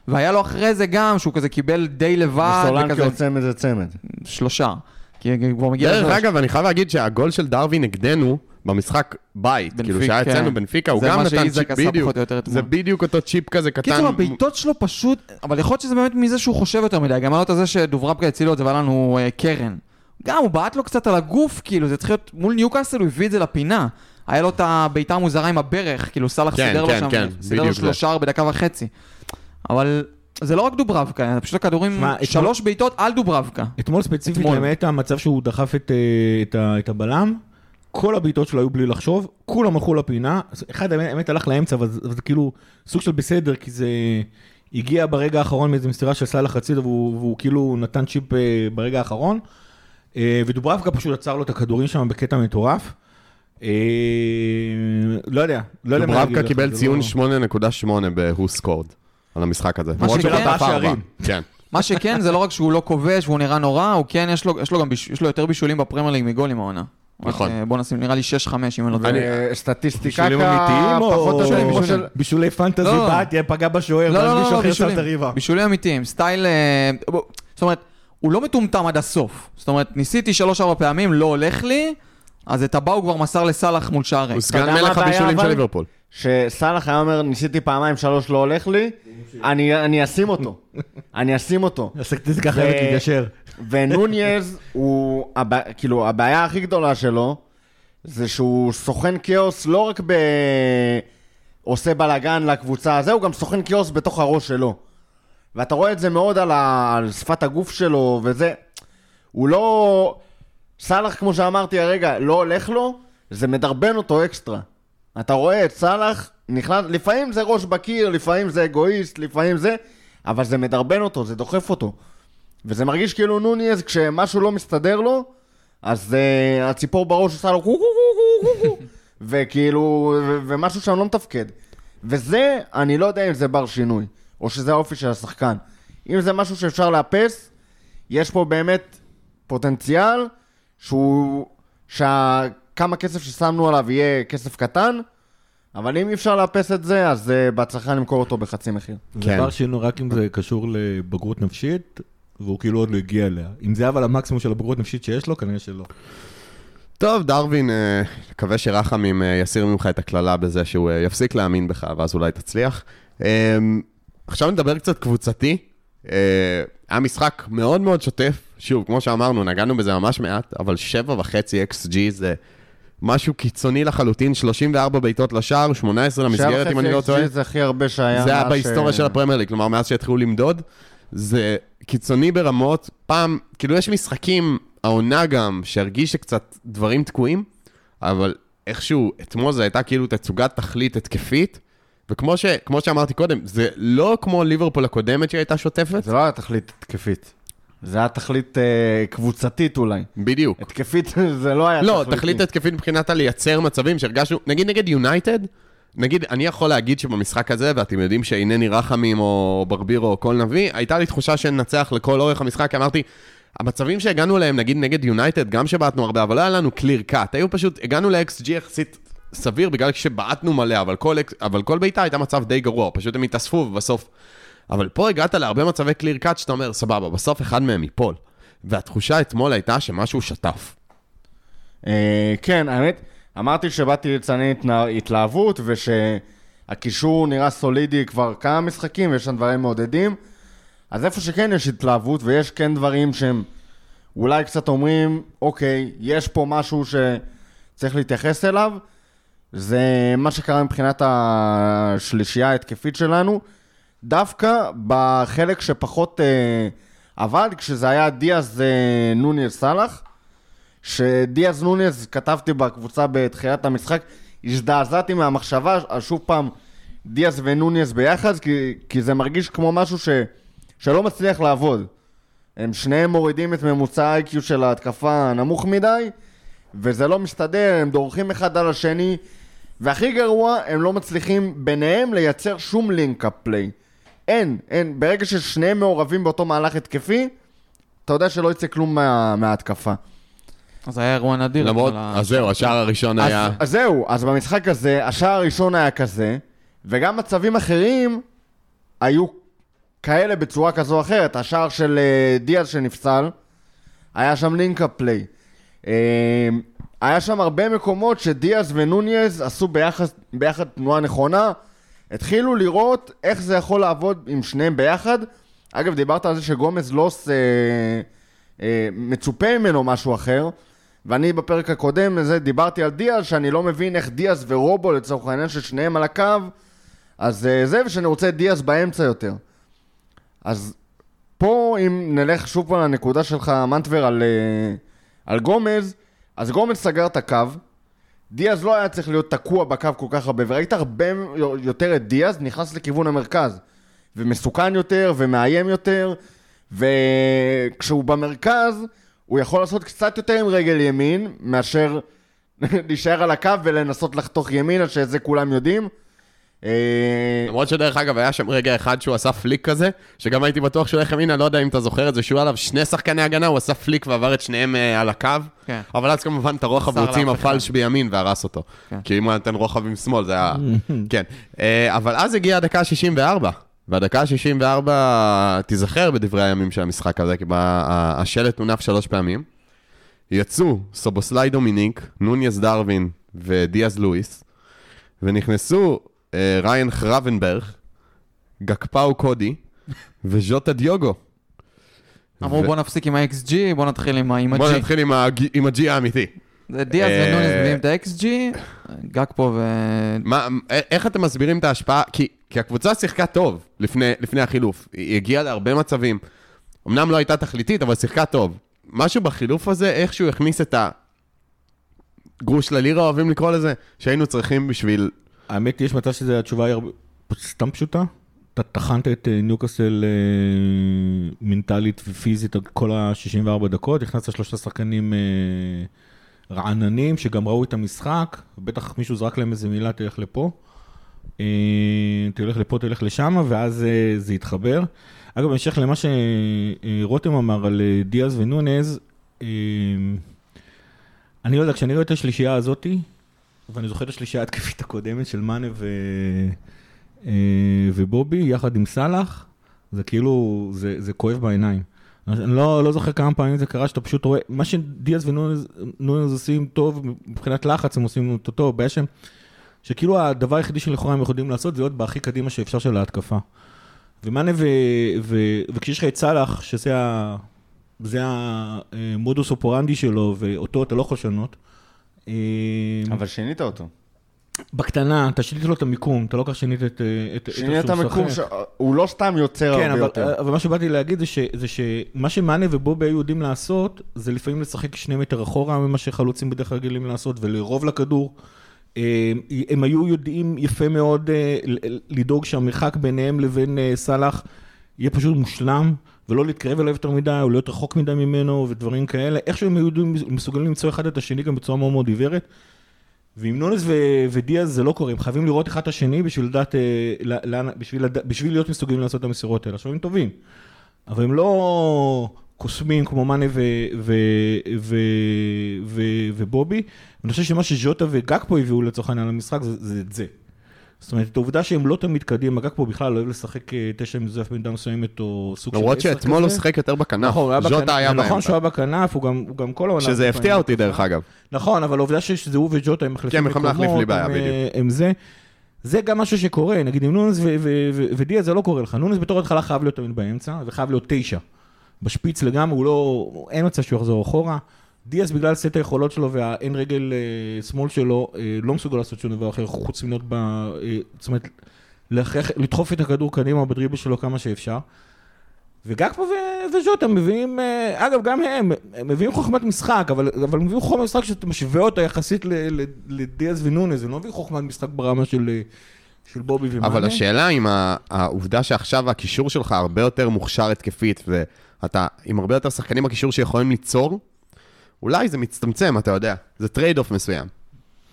והיה לו אחרי זה גם, שהוא כזה קיבל די לבד, סולנקי וכזה יוצא מזה צמד. שלושה. כי הוא כבר מגיע דרך. אגב, אני חייב להגיד שהגול של דרווין נגדנו במשחק בית, בנפיק, כאילו שהיה כן. אצלנו בנפיקה, הוא גם נתן צ'יפ, בדיוק. זה בדיוק אותו צ'יפ כזה קטן. קיצור, הבעיטות שלו פשוט, אבל יכול להיות שזה באמת מזה שהוא חושב יותר מדי, גם היה לו את זה שדוברבקה הציל לו את זה והיה לנו אה, קרן. גם הוא בעט לו קצת על הגוף, כאילו, זה צריך להיות, מול ניוקאסל הוא הביא את זה לפינה. היה לו את הבעיטה המוזרה עם הברך, כאילו סאלח כן, סידר לו כן, שם, כן, סידר לו. שלושה בדקה וחצי. אבל זה לא רק דוברבקה, זה פשוט הכדורים, שלוש בעיטות על דוברבקה. אתמול ספציפית, אתמול. למעט המצב שהוא דחף את, אה, את, את הבלם, כל הבעיטות שלו היו בלי לחשוב, כולם הלכו לפינה, אחד האמת האמת הלך לאמצע, אבל זה, אבל זה כאילו סוג של בסדר, כי זה הגיע ברגע האחרון מאיזו מסירה של סאלח הצידה, והוא, והוא כאילו נתן צ'יפ אה, ברגע האחרון, אה, ודוברבקה פשוט עצר לו את הכדורים שם בקטע מטורף. אה, לא יודע, לא יודע מה להגיד דוברבקה קיבל זה ציון לא- 8.8 ב-Who scored על המשחק הזה. מה שכן. כן. מה שכן, זה לא רק שהוא לא כובש והוא נראה נורא, הוא כן, יש לו, יש לו גם ביש, יש לו יותר בישולים בפרמייר ליג מגולים העונה. נכון. אה, בוא נשים, נראה לי 6-5 אם אני לא טועה. אה, סטטיסטיקה בישולים אמיתיים או פחות או יותר כמו של... בישולי פנטזי לא. בעט, פגע בשוער, לא, ואז לא, לא, מישהו לא, אחר שם את בישולים. הריבה. בישולים אמיתיים, סטייל... אה, זאת אומרת, הוא לא מטומטם עד הסוף. זאת אומרת, ניסיתי שלוש-ארבע פעמים, לא הולך לי, אז את הבא הוא כבר מסר לסאלח מול שער ריק. הוא סגן מלך הבישולים? של ליברפול. שסאלח היה אומר, ניסיתי פעמיים, שלוש לא הולך לי, אני אשים אותו. אני אשים אותו. הסטטיסטיקה חייבת להתיישר. ונוניז הוא, הבע- כאילו, הבעיה הכי גדולה שלו, זה שהוא סוכן כאוס לא רק ב... עושה בלאגן לקבוצה הזה, הוא גם סוכן כאוס בתוך הראש שלו. ואתה רואה את זה מאוד על, ה... על שפת הגוף שלו וזה. הוא לא... סאלח, כמו שאמרתי הרגע, לא הולך לו, זה מדרבן אותו אקסטרה. אתה רואה את סאלח, נכנס, לפעמים זה ראש בקיר, לפעמים זה אגואיסט, לפעמים זה, אבל זה מדרבן אותו, זה דוחף אותו. וזה מרגיש כאילו נוניז, כשמשהו לא מסתדר לו, אז uh, הציפור בראש עושה לו וכאילו, ו- ומשהו שם לא מתפקד. וזה, אני לא יודע אם זה בר שינוי, או שזה האופי של השחקן. אם זה משהו שאפשר לאפס, יש פה באמת פוטנציאל שהוא, שכמה כסף ששמנו עליו יהיה כסף קטן, אבל אם אי אפשר לאפס את זה, אז uh, בהצלחה למכור אותו בחצי מחיר. זה כן. דבר שלנו רק אם זה קשור לבגרות נפשית, והוא כאילו עוד לא הגיע אליה. אם זה אבל המקסימום של הבגרות נפשית שיש לו, כנראה שלא. טוב, דרווין, אה, מקווה שרחמים אה, יסיר ממך את הקללה בזה שהוא אה, יפסיק להאמין בך, ואז אולי תצליח. עכשיו נדבר קצת קבוצתי. היה משחק מאוד מאוד שוטף. שוב, כמו שאמרנו, נגענו בזה ממש מעט, אבל 7.5 XG זה משהו קיצוני לחלוטין, 34 בעיטות לשער, 18 למסגרת, אם אני לא טועה. זה הכי הרבה שהיה. זה היה בהיסטוריה ש- של הפרמייר ליג, כלומר, מאז שהתחילו למדוד, זה קיצוני ברמות. פעם, כאילו, יש משחקים, העונה גם, שהרגיש שקצת דברים תקועים, אבל איכשהו, אתמול זו הייתה כאילו תצוגת תכלית התקפית, וכמו ש, כמו שאמרתי קודם, זה לא כמו ליברפול הקודמת שהייתה שוטפת, זה לא היה תכלית התקפית. זה היה תכלית אה, קבוצתית אולי. בדיוק. התקפית זה לא היה לא, תכליתי. תכלית התקפית מבחינת הלייצר מצבים שהרגשנו, נגיד נגד יונייטד, נגיד, אני יכול להגיד שבמשחק הזה, ואתם יודעים שאינני רחמים או ברבירו או כל נביא, הייתה לי תחושה שננצח לכל אורך המשחק, אמרתי, המצבים שהגענו אליהם, נגיד נגד יונייטד, גם שבעטנו הרבה, אבל לא היה לנו קליר קאט, היו פשוט, הגענו ל-XG יחסית סביר, בגלל שבעטנו מלא, אבל כל, אבל כל בעיטה הייתה מצב די גרוע, פשוט הם התאספו ובסוף... אבל פה הגעת להרבה מצבי קליר קאט שאתה אומר, סבבה, בסוף אחד מהם ייפול. והתחושה אתמול הייתה שמשהו שטף. אה, כן, האמת, אמרתי שבאתי התנה- התלהבות, ושהקישור נראה סולידי כבר כמה משחקים, ויש שם דברים מעודדים. אז איפה שכן יש התלהבות, ויש כן דברים שהם אולי קצת אומרים, אוקיי, יש פה משהו שצריך להתייחס אליו, זה מה שקרה מבחינת השלישייה ההתקפית שלנו. דווקא בחלק שפחות אה, עבד, כשזה היה דיאז אה, נוניס סאלח, שדיאז נוניס, כתבתי בקבוצה בתחילת המשחק, הזדעזעתי מהמחשבה, על שוב פעם, דיאז ונוניס ביחד, כי, כי זה מרגיש כמו משהו ש, שלא מצליח לעבוד. הם שניהם מורידים את ממוצע ה-IQ של ההתקפה הנמוך מדי, וזה לא מסתדר, הם דורכים אחד על השני, והכי גרוע, הם לא מצליחים ביניהם לייצר שום לינק-אפ פליי. אין, אין, ברגע ששניהם מעורבים באותו מהלך התקפי, אתה יודע שלא יצא כלום מה, מההתקפה. אז היה אירוע נדיר. למרות, אז זהו, השער הראשון היה... אז זהו, אז במשחק הזה, השער הראשון היה כזה, וגם מצבים אחרים היו כאלה בצורה כזו או אחרת. השער של אה, דיאז שנפסל, היה שם לינקאפ פליי. אה, היה שם הרבה מקומות שדיאז ונוניז עשו ביחד, ביחד תנועה נכונה, התחילו לראות איך זה יכול לעבוד עם שניהם ביחד. אגב, דיברת על זה שגומז לא עושה... אה, מצופה ממנו משהו אחר. ואני בפרק הקודם לזה דיברתי על דיאז, שאני לא מבין איך דיאז ורובו לצורך העניין ששניהם על הקו, אז אה, זה, ושאני רוצה את דיאז באמצע יותר. אז פה, אם נלך שוב פעם לנקודה שלך, מנטבר, על, אה, על גומז, אז גומז סגר את הקו, דיאז לא היה צריך להיות תקוע בקו כל כך הרבה, וראית הרבה יותר את דיאז נכנס לכיוון המרכז, ומסוכן יותר, ומאיים יותר, וכשהוא במרכז, הוא יכול לעשות קצת יותר עם רגל ימין, מאשר להישאר על הקו ולנסות לחתוך ימינה, שאת זה כולם יודעים. אה, למרות שדרך אגב, היה שם רגע אחד שהוא עשה פליק כזה, שגם הייתי בטוח שהוא הולך ימינה, לא יודע אם אתה זוכר את זה, שהוא עליו שני שחקני הגנה, הוא עשה פליק ועבר את שניהם אה, על הקו. כן. אבל אז כמובן את הרוחב הוא הוציא עם. הפלש בימין והרס אותו. כן. כי אם הוא נתן רוחב עם שמאל, זה היה... כן. אה, אבל אז הגיעה הדקה ה-64. והדקה ה-64 תיזכר בדברי הימים של המשחק הזה, כי בה- השלט הונף שלוש פעמים. יצאו סובוסליי דומיניק, נוניאס דרווין ודיאז לואיס, ונכנסו אה, ריין חרבנברג, גקפאו קודי וז'וטה דיוגו. אמרו ו- בוא נפסיק עם ה-XG, בוא נתחיל עם ה- עם בוא ה-G. נתחיל עם ה-G האמיתי. דיאז אה, ונוניס מביאים את ה-XG, גג פה ו... מה, איך אתם מסבירים את ההשפעה? כי, כי הקבוצה שיחקה טוב לפני, לפני החילוף. היא הגיעה להרבה מצבים. אמנם לא הייתה תכליתית, אבל שיחקה טוב. משהו בחילוף הזה, איכשהו הכניס את הגרוש ללירה, אוהבים לקרוא לזה, שהיינו צריכים בשביל... האמת, יש מצב שהתשובה היא הרבה- סתם פשוטה. אתה טחנת את אה, ניוקאסל אה, מנטלית ופיזית כל ה-64 דקות, הכנסת שלושה שחקנים אה, רעננים שגם ראו את המשחק, בטח מישהו זרק להם איזה מילה, תלך לפה. אה, תלך לפה, תלך לשם, ואז אה, זה יתחבר. אגב, בהמשך למה שרותם אמר על אה, דיאז ונונז, אני לא יודע, כשאני רואה את השלישייה הזאתי, ואני זוכר את השלישייה ההתקפית הקודמת של מאנה ו... ובובי, יחד עם סאלח, זה כאילו, זה, זה כואב בעיניים. אני לא, לא זוכר כמה פעמים זה קרה, שאתה פשוט רואה, מה שדיאז ונונז עושים טוב, מבחינת לחץ הם עושים אותו טוב, הבעיה שהם, שכאילו הדבר היחידי שלכאורה הם יכולים לעשות זה להיות בהכי קדימה שאפשר של ההתקפה. ומאנה ו... ו... וכשיש לך את סאלח, שזה ה... זה המודוס אופורנדי שלו, ואותו אתה לא יכול לשנות. אה, אבל שינית אותו. בקטנה, אתה שינית לו את המיקום, אתה לא כך שינית את... את- את שינית איך שהוא המיקום, משחק. ש- הוא לא סתם יוצר כן, הרבה אבל, יותר. אבל מה שבאתי להגיד זה, ש, זה שמה שמאנה ובובי היו יודעים לעשות, זה לפעמים לשחק שני מטר אחורה ממה שחלוצים בדרך כלל רגילים לעשות, ולרוב לכדור. אה, הם היו יודעים יפה מאוד אה, לדאוג שהמרחק ביניהם לבין אה, סאלח יהיה פשוט מושלם, ולא להתקרב אליו יותר מדי, או להיות רחוק מדי ממנו, ודברים כאלה. איכשהו הם היו מסוגלים למצוא אחד את השני גם בצורה מאוד מאוד עיוורת. ועם נונס ו- ודיאז זה לא קורה, הם חייבים לראות אחד את השני בשביל לדעת, אה, לאן- בשביל, לד- בשביל להיות מסוגלים לעשות את המסירות האלה. עכשיו הם טובים, אבל הם לא קוסמים כמו מאנה ו- ו- ו- ו- ובובי. אני חושב שמה שז'וטה וגקפו הביאו לצורך העניין למשחק זה, זה את זה. זאת אומרת, את העובדה שהם לא תמיד קדימה, גקפו בכלל אוהב לשחק אה, תשע מזויף במידה מסוימת, או סוג של למרות שאתמול הוא. שיחק יותר בכנף. נכון, ז'וטה היה זה נכון באמצע. שהוא היה בכנף, הוא גם, כל העונה. שזה הפתיע אותי דרך אגב. נכון, אבל העובדה שזה הוא וג'וטה הם מחליפים כן, הם יכולים להחליף לי בעיה, הם, בדיוק. אה, הם זה. זה גם משהו שקורה, נגיד עם נונס ודיאז זה לא קורה לך. נונס בתור התחלה חייב להיות תמיד באמצע, וחייב להיות תשע. בשפיץ לגמרי, הוא לא, אין מצב שהוא יחזור אחורה. דיאז בגלל סט היכולות שלו והאין רגל אה, שמאל שלו, אה, לא מסוגל לעשות שום דבר אחר חוץ מלהיות ב... אה, זאת אומרת, לדחוף את הכדור קדימה בדריבל שלו כמה שאפשר. וגקפו וז'וטה מביאים, אגב, גם הם, הם מביאים חוכמת משחק, אבל, אבל מביאים חוכמת משחק שאתה משווה אותה יחסית לדיאז ונונז, הם לא מביאים חוכמת משחק ברמה של, של בובי ומאנה. אבל השאלה אם העובדה שעכשיו הקישור שלך הרבה יותר מוכשר התקפית, ואתה עם הרבה יותר שחקנים בקישור שיכולים ליצור, אולי זה מצטמצם, אתה יודע. זה trade off מסוים.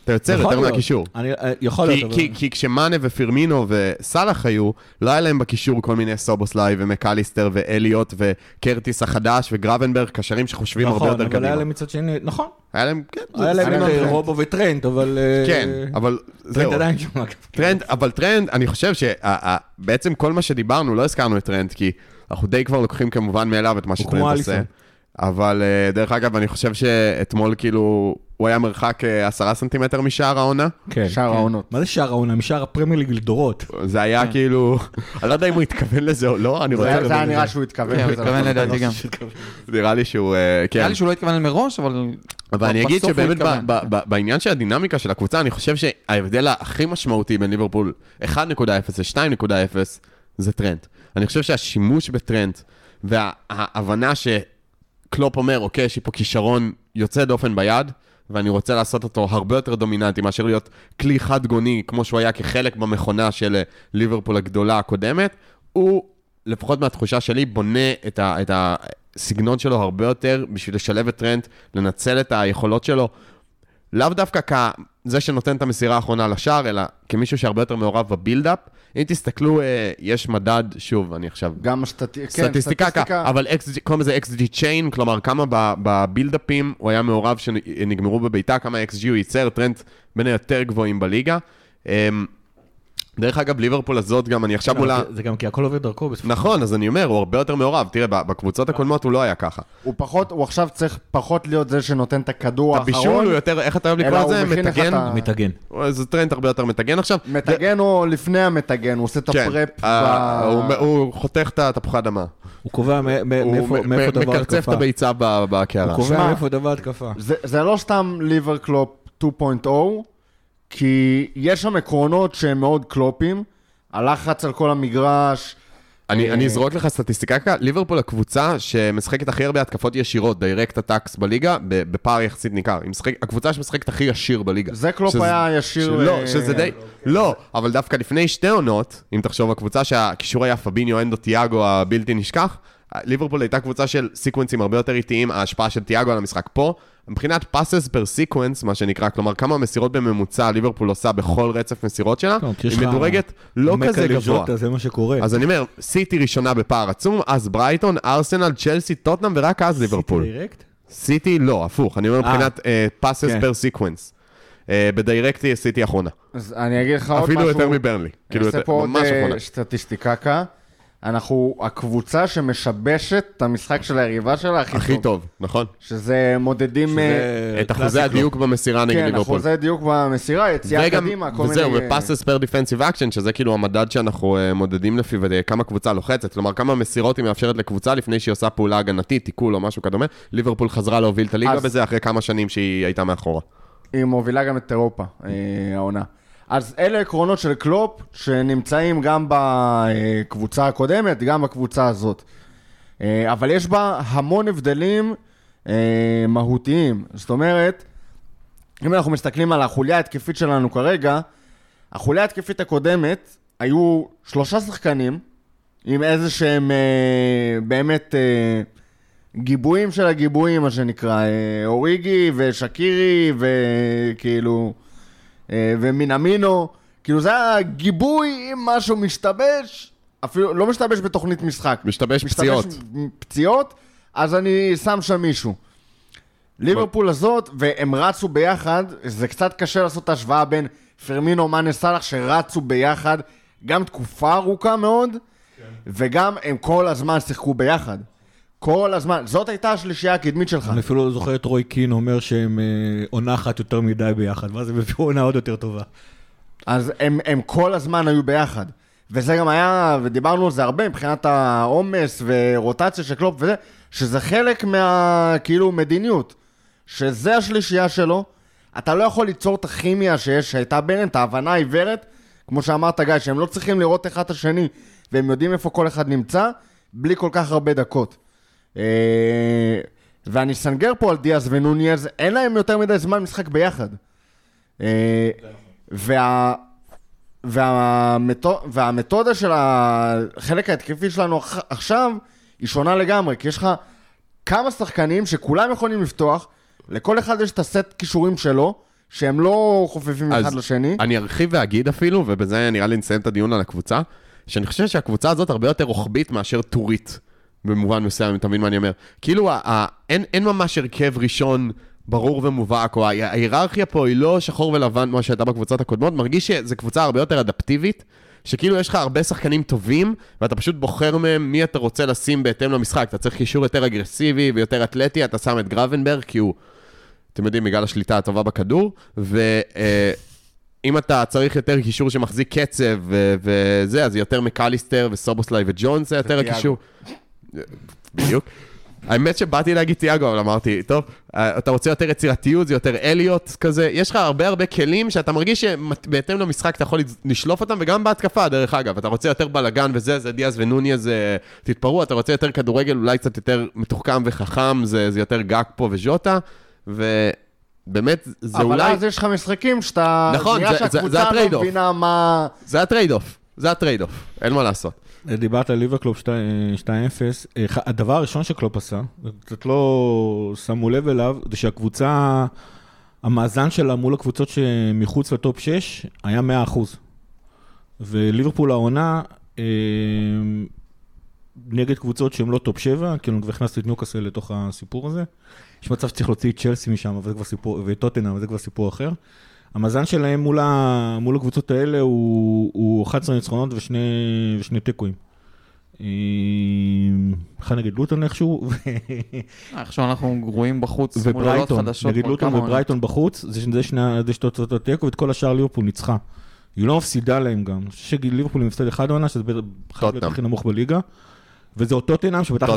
אתה יוצר יותר. מהקישור. אני, אה, יכול כי, להיות. כי, כי כשמאנה ופירמינו וסאלח היו, לא היה להם בקישור כל מיני סובוסליי ומקאליסטר ואליוט וקרטיס החדש וגרבנברך, קשרים שחושבים הרבה נכון, יותר אבל היה קדימה. להם מצד שני, נכון, היה להם, כן, היה להם טרנט. רובו וטרנט, אבל... אה, כן, אבל זהו. טרנט עדיין שם. טרנט, אבל טרנט, אני חושב שבעצם כל מה שדיברנו, לא הזכרנו את טרנט, כי אנחנו די כבר לוקחים כמובן מאליו את מה שטרנט עושה. אבל אה, דרך אגב, אני חושב שאתמול כאילו, הוא היה מרחק אה, עשרה סנטימטר משער העונה. כן, שער כן. העונות. מה זה שער העונה? משער הפרמייר ליג לדורות. זה היה כאילו, אני לא יודע אם הוא התכוון לזה או לא, אני רוצה... זה היה נראה שהוא התכוון כן, הוא לזה. התכוון נכון. לדעתי גם. זה. נראה לי שהוא, אה, כן. נראה לי שהוא לא התכוון מראש, אבל... אבל אני אגיד שבאמת ב- התכוון. ב- ב- בעניין של הדינמיקה של הקבוצה, אני חושב שההבדל הכי משמעותי בין ליברפול 1.0 ל-2.0 זה טרנט. אני חושב שהשימוש בטרנט וההבנה שקלופ אומר, אוקיי, יש לי פה כישרון יוצא דופן ביד, ואני רוצה לעשות אותו הרבה יותר דומיננטי מאשר להיות כלי חד גוני, כמו שהוא היה כחלק במכונה של אה, ליברפול הגדולה הקודמת, הוא, לפחות מהתחושה שלי, בונה את, ה, את הסגנון שלו הרבה יותר בשביל לשלב את טרנט, לנצל את היכולות שלו. לאו דווקא כזה שנותן את המסירה האחרונה לשער, אלא כמישהו שהרבה יותר מעורב ב build-up. אם תסתכלו, אה, יש מדד, שוב, אני עכשיו גם הסטט- כן, סטטיסטיקה, אבל XG, קוראים לזה XG chain, כלומר כמה בבילדאפים הוא היה מעורב שנגמרו בבעיטה, כמה XG הוא ייצר, טרנט בין היותר גבוהים בליגה. דרך אגב, ליברפול הזאת גם, אני עכשיו מולה... זה גם כי הכל עובד דרכו בסופו נכון, אז אני אומר, הוא הרבה יותר מעורב. תראה, בקבוצות הקודמות הוא לא היה ככה. הוא פחות, הוא עכשיו צריך פחות להיות זה שנותן את הכדור האחרון. הבישול הוא יותר, איך אתה אוהב לקרוא לזה? הוא מטגן? מטגן. זה טרנט הרבה יותר מטגן עכשיו. מטגן או לפני המטגן, הוא עושה את כן, ה prep. אה, הוא- הוא חותך את התפוחי אדמה. הוא קובע הוא מאיפה מ- מאיפה מ- דבר מקרצף את התקפה. הביצה ב- הוא בקערה. קובע מאיפה דבר התקפה. זה, זה לא סתם ליבר קלופ 2.0, כי יש שם עקרונות שהם מאוד קלופים, הלחץ על כל המגרש. אני, אה, אני אזרוק לך סטטיסטיקה, ליברפול הקבוצה שמשחקת הכי הרבה התקפות ישירות, direct attacks בליגה, בפער יחסית ניכר. משחק, הקבוצה שמשחקת הכי ישיר בליגה. זה קלופ שזה- היה ישיר... לא, אה, שזה די... לא, אבל דווקא לפני שתי עונות, אם תחשוב, הקבוצה שהקישור היה פביניו הנדו תיאגו הבלתי נשכח, ליברפול הייתה קבוצה של סיקוונסים הרבה יותר איטיים, ההשפעה של תיאגו על המשחק פה. מבחינת passes per sequence, מה שנקרא, כלומר כמה מסירות בממוצע ליברפול עושה בכל רצף מסירות שלה, כן, היא מדורגת לא כזה גבוה. זה מה שקורה. אז אני אומר, סיטי ראשונה בפער עצום, אז ברייטון, ארסנל, צ'לסי, טוטנאם ורק אז ליברפול. direct? סיטי לא, הפוך, אני אומר אה. מבחינת passes. per sequence. ב direct סיטי אחרונה. אז אני אגיד לך עוד משהו. אפילו יותר מברנלי. כאילו, אני אעשה יותר- פה עוד ממש אה, אחרונה. סטטיסטיקה. אנחנו הקבוצה שמשבשת את המשחק של היריבה שלה הכי, הכי טוב, נכון. שזה מודדים... אה, שזה את אחוזי. הדיוק במסירה נגד כן, ליברפול. אחוזי דיוק במסירה, יציאה וגם, קדימה, כל וזהו, מיני... ו passes per defensive action, שזה כאילו המדד שאנחנו אה, מודדים לפיו, כמה קבוצה לוחצת, כלומר כמה מסירות היא מאפשרת לקבוצה לפני שהיא עושה פעולה הגנתית, תיקול או משהו כדומה. ליברפול חזרה להוביל את הליגה אז- בזה אחרי כמה שנים שהיא הייתה מאחורה. היא מובילה גם את אירופה, אה, העונה. אז אלה עקרונות של קלופ, שנמצאים גם בקבוצה הקודמת, גם בקבוצה הזאת. אה, אבל יש בה המון הבדלים אה, מהותיים. זאת אומרת, אם אנחנו מסתכלים על החוליה ההתקפית שלנו כרגע, החוליה ההתקפית הקודמת היו שלושה שחקנים עם איזה שהם אה, באמת גיבויים של הגיבויים, מה שנקרא, אוריגי ושקירי וכאילו, אה, ומינמינו, כאילו זה היה גיבוי אם משהו משתבש, אפילו לא משתבש בתוכנית משחק. משתבש פציעות. פציעות, אז אני שם שם מישהו. ליברפול הזאת, והם רצו ביחד, זה קצת קשה לעשות את ההשוואה בין פרמינו, מאנה, סאלח, שרצו ביחד גם תקופה ארוכה מאוד, וגם הם כל הזמן שיחקו ביחד. כל הזמן. זאת הייתה השלישייה הקדמית שלך. אני אפילו לא זוכר את רוי קין אומר שהם אה, עונה אחת יותר מדי ביחד, ואז הם הביאו עונה עוד יותר טובה. אז הם, הם כל הזמן היו ביחד. וזה גם היה, ודיברנו על זה הרבה מבחינת העומס ורוטציה של קלופ וזה, שזה חלק מה, כאילו, מדיניות. שזה השלישייה שלו, אתה לא יכול ליצור את הכימיה שיש, שהייתה ביניהם, את ההבנה העיוורת, כמו שאמרת גיא, שהם לא צריכים לראות אחד את השני, והם יודעים איפה כל אחד נמצא, בלי כל כך הרבה דקות. אה, ואני אסנגר פה על דיאז ונוניאז, אין להם יותר מדי זמן משחק ביחד. אה, וה... והמתו... והמתודה של החלק ההתקפי שלנו עכ- עכשיו היא שונה לגמרי, כי יש לך כמה שחקנים שכולם יכולים לפתוח, לכל אחד יש את הסט כישורים שלו, שהם לא חופפים אז אחד לשני. אני ארחיב ואגיד אפילו, ובזה נראה לי נסיים את הדיון על הקבוצה, שאני חושב שהקבוצה הזאת הרבה יותר רוחבית מאשר טורית, במובן מסוים, אם אתה מבין מה אני אומר. כאילו, ה- ה- אין, אין ממש הרכב ראשון ברור ומובהק, או ההיררכיה פה היא לא שחור ולבן כמו שהייתה בקבוצות הקודמות, מרגיש שזו קבוצה הרבה יותר אדפטיבית. שכאילו יש לך הרבה שחקנים טובים, ואתה פשוט בוחר מהם מי אתה רוצה לשים בהתאם למשחק. אתה צריך קישור יותר אגרסיבי ויותר אתלטי, אתה שם את גרבנברג, כי הוא, אתם יודעים, בגלל השליטה הטובה בכדור, ואם אתה צריך יותר קישור שמחזיק קצב ו- וזה, אז יותר מקליסטר וסובוסליי וג'ונס זה יותר. הקישור. בדיוק. האמת שבאתי להגיד תיאגו, אבל אמרתי, טוב, אה, אתה רוצה יותר יצירתיות, זה יותר אליוט כזה, יש לך הרבה הרבה כלים שאתה מרגיש שבהתאם למשחק אתה יכול לשלוף אותם, וגם בהתקפה, דרך אגב, אתה רוצה יותר בלאגן וזה, זה דיאז ונונייז אה, תתפרעו, אתה רוצה יותר כדורגל, אולי קצת יותר מתוחכם וחכם, זה, זה יותר גאקפו וז'וטה, ובאמת, זה אבל אולי, אז יש לך משחקים שאתה... נכון, נראה זה- זה- זה שהקבוצה לא ה trade-off. מבינה מה... זה ה trade-off, זה ה trade-off, אין מה לעשות. דיברת על ליברקלופ 2-0, אה, הדבר הראשון שקלופ עשה, קצת לא שמו לב אליו, זה שהקבוצה, המאזן שלה מול הקבוצות שמחוץ ל top 6 היה 100%. וליברפול העונה, אה, נגד קבוצות שהן לא top 7, כאילו כבר הכנסתי את ניוקאסל לתוך הסיפור הזה. יש מצב שצריך להוציא את צ'לסי משם, אבל זה כבר סיפור, וטוטנאם, אבל זה כבר סיפור אחר. המאזן שלהם מול, ה, מול הקבוצות האלה הוא, הוא 11 ניצחונות ושני, ושני תיקואים. אה, אחד נגד לוטון איכשהו, ו- איכשהו אנחנו גרועים בחוץ, מול עולות וברייטון, חדשות. נגד לוטון וברייטון בחוץ, זה זה שני זה שתי תוצאות התיקו, ואת כל השאר ליברפול ניצחה. היא לא מפסידה להם גם. אני חושב שליברפול היא מפסיד אחד העונה, שזה בטח. הכי נמוך בליגה. וזה אותו טוטנאם, שבטח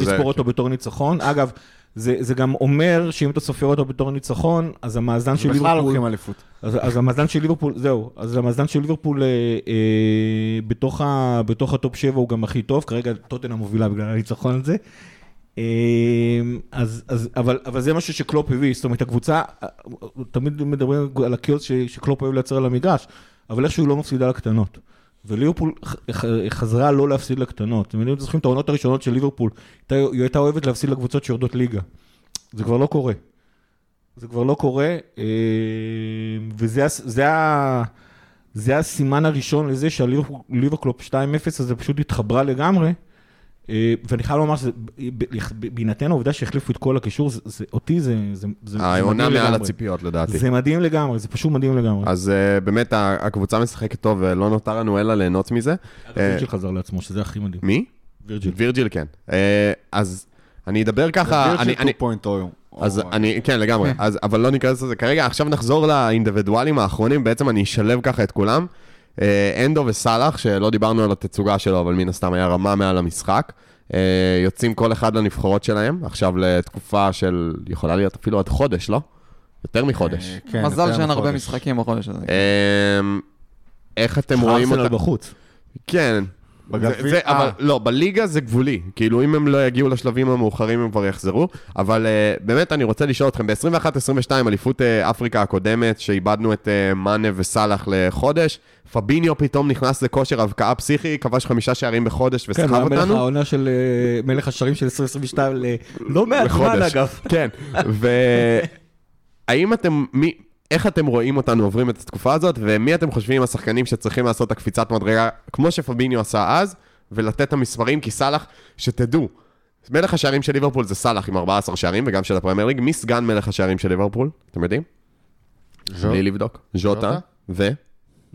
לספור אותו בתור ניצחון. אגב, זה זה גם אומר שאם אתה סופר אותו בתור ניצחון, אז המאזן של בכלל ליברפול... לוקחים אליפות. אז, אז המאזן של ליברפול, זהו, אז המאזן של ליברפול אה, אה, בתוך, ה, בתוך ה top 7 הוא גם הכי טוב, כרגע טוטנהאם מובילה בגלל הניצחון הזה. אה, אז, אז, אבל, אבל זה משהו שקלופ הביא, זאת אומרת הקבוצה, אה, תמיד מדברים על הקיוס שקלופ אוהב לייצר על המגרש, אבל איכשהו לא מפסידה לקטנות. וליברפול חזרה לא להפסיד לקטנות. אתם יודעים, זוכרים את העונות הראשונות של ליברפול, היא הייתה אוהבת להפסיד לקבוצות שיורדות ליגה. זה כבר לא קורה. זה כבר לא קורה, אה, וזה זה זה הסימן הראשון לזה שהליברקלופ 2-0 הזה פשוט התחברה לגמרי, ואני חייב לומר שזה, ב- ב- בהינתן העובדה שהחליפו את כל הקישור, זה- זה- אותי זה זה- זה- זה העונה מדהים מעל לגמרי. הציפיות לדעתי. זה מדהים לגמרי, זה פשוט מדהים לגמרי. אז אה, באמת הקבוצה משחקת טוב ולא נותר לנו אלא ליהנות מזה. וירג'יל חזר לעצמו, שזה הכי מדהים. מי? וירג'יל. וירג'יל כן. אה, אז אני אדבר ככה, וירג'יל 2.0. אז אני, כן, לגמרי, אז, אבל לא ניכנס לזה כרגע. עכשיו נחזור לאינדיבידואלים האחרונים, בעצם אני אשלב ככה את כולם. אה, אנדו וסאלח, שלא דיברנו על התצוגה שלו, אבל מן הסתם היה רמה מעל המשחק. אה, יוצאים כל אחד לנבחרות שלהם, עכשיו לתקופה של, יכולה להיות אפילו עד חודש, לא? יותר מחודש. אה, כן, מזל שאין הרבה. משחקים בחודש הזה. איך אתם רואים ארסנל אותה? בחוץ. כן. בגביע- זה- זה- אבל אה. לא, בליגה זה גבולי. כאילו, אם הם לא יגיעו לשלבים המאוחרים, הם כבר יחזרו. אבל uh, באמת, אני רוצה לשאול אתכם, ב-21-22, אליפות uh, אפריקה הקודמת, שאיבדנו את uh, מאנה וסאלח לחודש, פביניו פתאום נכנס לכושר הבקעה פסיכי, כבש חמישה שערים בחודש כן, וסחב מלך אותנו. העונה של אה, מלך השערים של 2022 ללא מעט זמן. אגב. כן, והאם אתם, מי, איך אתם רואים אותנו עוברים את התקופה הזאת, ומי אתם חושבים השחקנים שצריכים לעשות את הקפיצת מדרגה, כמו שפביניו עשה אז, ולתת את המספרים, כי סאלח, שתדעו, מלך השערים של ליברפול זה סאלח עם 14 שערים, וגם של הפרמייר ליג, מי סגן מלך השערים של ליברפול? אתם יודעים? ז'וט? בלי לבדוק. ז'וטה, ז'וטה? ו?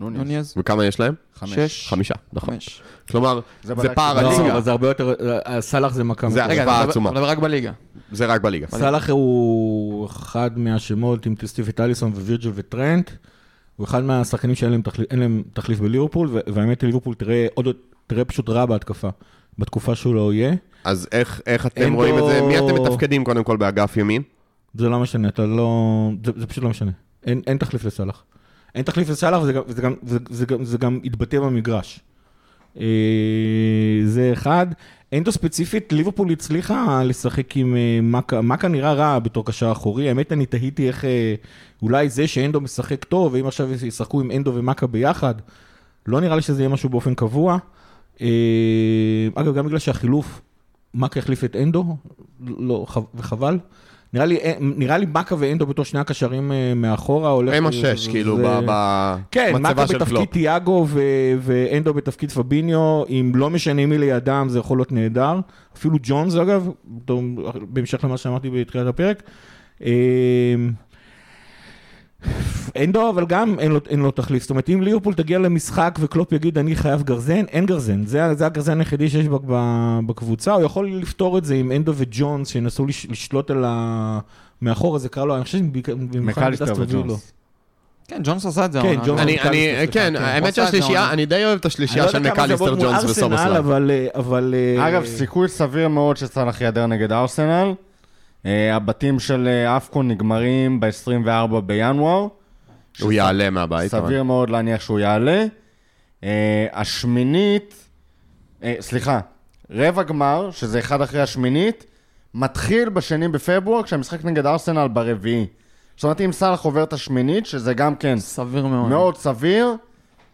נוניז. נוניז? וכמה יש להם? חמש. שש? חמישה, נכון. חמש. כלומר, זה זה. פער לא, הליגה, לא, אבל זה הרבה יותר, אה, סאלח זה מכה. זה השפעה עצומה. מדבר רק בליגה. זה רק בליגה. סאלח הוא אחד מהשמות עם סטיב איטליסון ווירג'ל וטרנט. הוא אחד מהשחקנים שאין להם תחליף, אין להם תחליף בליברפול, ו- והאמת ליברפול תראה עוד, תראה פשוט רע בהתקפה. בתקופה שהוא לא יהיה. אז איך איך אתם רואים את זה? בו- מי אתם מתפקדים קודם כל באגף ימין? זה לא משנה, אתה לא... זה, זה פשוט לא משנה. אין, אין תחליף לסאלח. אין תחליף לסאלח וזה גם, וזה גם, זה, זה, גם, זה גם יתבטא במגרש. אה, זה אחד. אנדו ספציפית, ליברפול הצליחה לשחק עם אה, מאקה, מאקה נראה רע בתור קשר אחורי, האמת אני תהיתי איך אה, אולי זה שאנדו משחק טוב, ואם עכשיו ישחקו עם אנדו ומאקה ביחד, לא נראה לי שזה יהיה משהו באופן קבוע. אה, אגב, גם בגלל שהחילוף, מאקה החליף את אנדו, לא, וחבל. נראה לי, אה, נראה לי מאקה ואנדו בתור שני הקשרים אה, מאחורה הולך... הם השש, כאילו, כן, במצבה של בתפקיד קלופ. תיאגו ו- ואנדו בתפקיד פביניו, אם לא משנה מי לידם זה יכול להיות נהדר. אפילו ג'ונס אגב, בהמשך למה שאמרתי בתחילת הפרק. אה, אנדו אבל גם אין לו, אין לו תחליף, זאת אומרת אם ליברפול תגיע למשחק וקלופ יגיד אני חייב גרזן, אין גרזן, זה, זה הגרזן היחידי שיש ב- ב- בקבוצה, הוא יכול לפתור את זה עם אנדו וג'ונס שינסו לש, לשלוט על ה... מאחורה זה קרה לו, אני חושב שבמיוחד מקליסטר במיוחד בדסטר וילו. וג'ונס. כן, ג'ונס עשה את זה. כן. ג'ונס כן, כן. האמת עשה את זה שהשלישייה, העונה. אני די אוהב את השלישייה לא של מקליסטר ג'ונס. אבל... אבל אה, אגב, סיכוי סביר מאוד שסאלח ייעדר נגד ארסנל. אה, הבתים של אה, אפקון נגמרים ב-24 בינואר. הוא יעלה מהבית. אבל- סביר מאוד להניח שהוא יעלה. אה, השמינית, אה, סליחה, רבע גמר, שזה אחד אחרי השמינית, מתחיל בשני בפברואר, כשהמשחק נגד ארסנל ברביעי. זאת אומרת, אם סאלח עובר את השמינית, שזה גם כן סביר מאוד. מאוד סביר,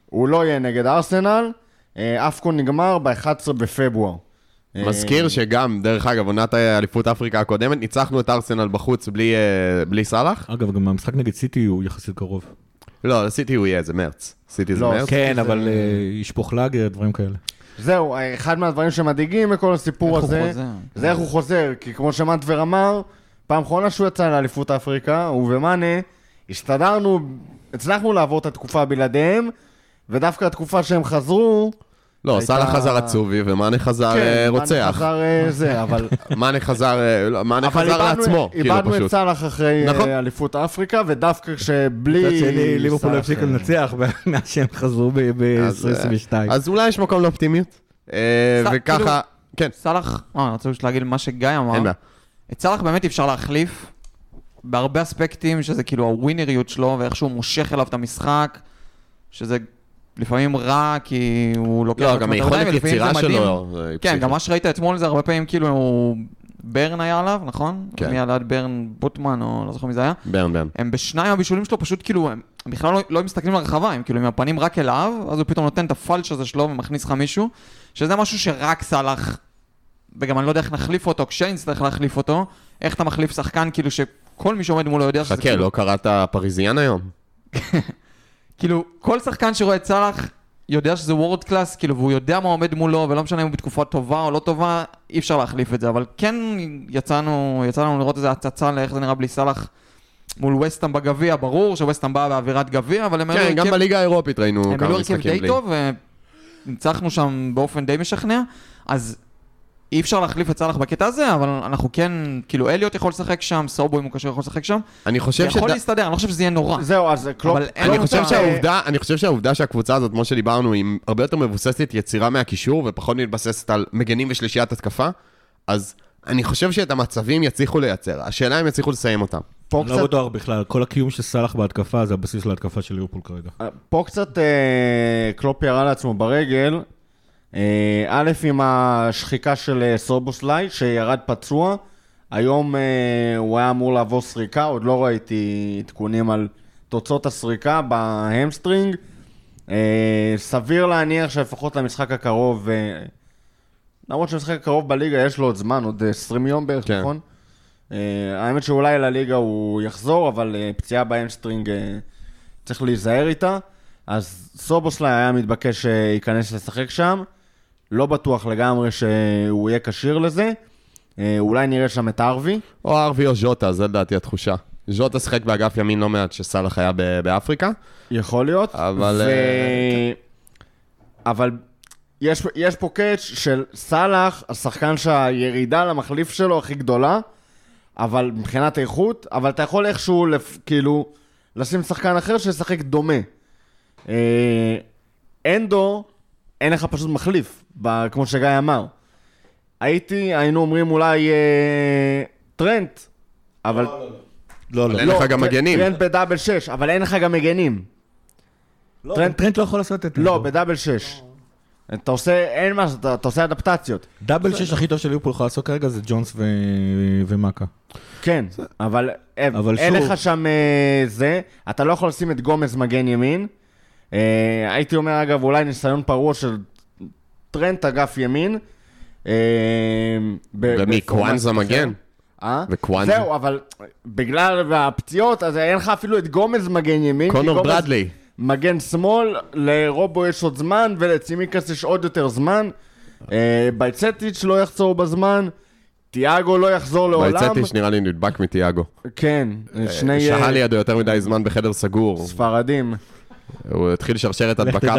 הוא לא יהיה נגד ארסנל. אה, אפקון נגמר ב-11 בפברואר. אה, מזכיר שגם, דרך אגב, עונת אליפות אפריקה הקודמת, ניצחנו את ארסנל בחוץ בלי, אה, בלי סאלח. אגב, גם המשחק נגד סיטי הוא יחסית קרוב. לא, לסיטי הוא יהיה, זה מרץ. סיטי זה לא, מרץ. כן, זה- אבל אה, ישפוך לאגר, דברים כאלה. זהו, אחד מהדברים שמדאיגים בכל הסיפור איך הוא הזה, חוזר? זה איך הוא חוזר, כי כמו שמנטבר אמר, פעם אחרונה שהוא יצא לאליפות אפריקה, הוא ומאנה, הסתדרנו, הצלחנו לעבור את התקופה בלעדיהם, ודווקא התקופה שהם חזרו, לא, הייתה- סאלח חזר עצובי ומאנה חזר אה, כן, מאנה רוצח. חזר אה, זה, אבל... מאנה חזר, אה, לא, מאנה חזר לעצמו, כאילו איבדנו את פשוט. סאלח אחרי נכון. אליפות אפריקה, ודווקא כשבלי... מצד שני, ליברפול לא אה, לנצח מאז שהם חזרו אז, אה, ב-2022. אז אולי יש מקום לאופטימיות. סע- וככה, כאילו- כן, סאלח, אה, אני רוצה פשוט להגיד מה שגיא אמר. אין בעיה. את סאלח באמת אפשר להחליף בהרבה אספקטים, שזה כאילו הווינריות שלו ואיך שהוא מושך אליו את המשחק, שזה לפעמים רע כי הוא לוקח... לא, גם היכולת יצירה. שלו. כן. גם מה שראית אתמול זה הרבה פעמים כאילו הוא... ברן היה עליו, נכון? כן. מי ליד ברן בוטמן, או לא זוכר מי זה היה. ברן ברן. הם בשניים הבישולים שלו פשוט כאילו, הם הם בכלל לא, לא מסתכלים לרחבה, הם כאילו עם הפנים רק אליו, אז הוא פתאום נותן את הפלש הזה שלו ומכניס לך מישהו, שזה משהו שרק סאלח, וגם אני לא יודע איך נחליף אותו, כשנצטרך להחליף אותו, איך אתה מחליף שחקן כאילו שכל מי שעומד מולו יודע שזה חכה, לא קראת פריזיאן היום? כאילו, כל שחקן שרואה את סאלח, יודע שזה world class, כאילו, והוא יודע מה עומד מולו, ולא משנה אם הוא בתקופה טובה או לא טובה, אי אפשר להחליף את זה. אבל כן יצאנו, יצא לנו לראות איזה הצצה לאיך זה נראה בלי סאלח מול וסטאם בגביע, ברור שווסטאם באה באווירת גביע, אבל הם כן, גם בליגה האירופית ראינו הם כמה עלו הרכב משחקים די בלי. טוב, וניצחנו שם באופן די משכנע, אז אי אפשר להחליף את סאלח בקטע הזה, אבל אנחנו כן, כאילו אליוט יכול לשחק שם, סובו אם הוא קשר יכול לשחק שם, אני זה חושב יכול שד- להסתדר, אני לא חושב שזה יהיה נורא. זהו, אז קלופ... אבל אני לנו חושב שהעובדה, אני חושב שהעובדה שהקבוצה הזאת, כמו שדיברנו, היא הרבה יותר מבוססת יצירה מהקישור, ופחות מתבססת על מגנים ושלישיית התקפה, אז אני חושב שאת המצבים יצליחו לייצר. השאלה אם יצליחו לסיים אותם. פה לא קצת בטוח בכלל, כל הקיום של סאלח בהתקפה זה הבסיס להתקפה של ליברפול כרגע. פה קצת אה, קלופ ירה לעצמו ברגל. אה, א', עם השחיקה של אה, סובוסליי, שירד פצוע. היום אה, הוא היה אמור לעבור סריקה, עוד לא ראיתי עדכונים על תוצאות הסריקה בהמסטרינג. סביר להניח שלפחות למשחק הקרוב, למרות שהמשחק הקרוב בליגה יש לו עוד זמן, עוד 20 יום בערך, כן. נכון? האמת שאולי לליגה הוא יחזור, אבל פציעה בהמסטרינג צריך להיזהר איתה. אז סובוסליי היה מתבקש שייכנס לשחק שם. לא בטוח לגמרי שהוא יהיה כשיר לזה. אה, אולי נראה שם את הארווי. או הארווי או ז'וטה, זה לדעתי התחושה. ז'וטה שיחק באגף ימין לא מעט שסאלח היה באפריקה. יכול להיות. אבל, ו... אה, אבל יש, יש פה קאץ' של סאלח, השחקן שהירידה למחליף שלו הכי גדולה, אבל מבחינת איכות, אבל אתה יכול איכשהו, לפ... כאילו, לשים שחקן אחר שישחק דומה. אה, אנדו, אין לך פשוט מחליף, ב... כמו שגיא אמר. הייתי, היינו אומרים אולי אה, טרנט, אבל... לא, אבל אין לך גם מגנים. טרנט בדאבל 6, אבל אין לך גם מגנים. לא, טרנט- לא יכול לעשות את זה. לא, בדאבל 6. אתה עושה, אין מה, אתה, אתה עושה אדפטציות. דאבל שש הכי טוב שליברפול יכול לעשות כרגע זה ג'ונס ו- ומאקה. כן, אבל, אבל אין שוב- לך שם אה, זה, אתה לא יכול לשים את גומז מגן ימין. אה, הייתי אומר, אגב, אולי ניסיון פרוע של טרנט אגף ימין. ב- ומי, קוואנזה. מגן? אה? וקוואנזה? זהו, אבל בגלל הפציעות, אז אין לך אפילו את גומז מגן ימין. קונור גומז ברדלי. מגן שמאל, לרובו יש עוד זמן, ולצימיקס יש עוד יותר זמן. אה, בייצטיץ' לא יחזור בזמן, תיאגו לא יחזור לעולם. בייצטיש נראה לי נדבק מתיאגו. כן, שני שהה לידו יותר מדי זמן בחדר סגור. ספרדים. הוא התחיל שרשרת הדבקה.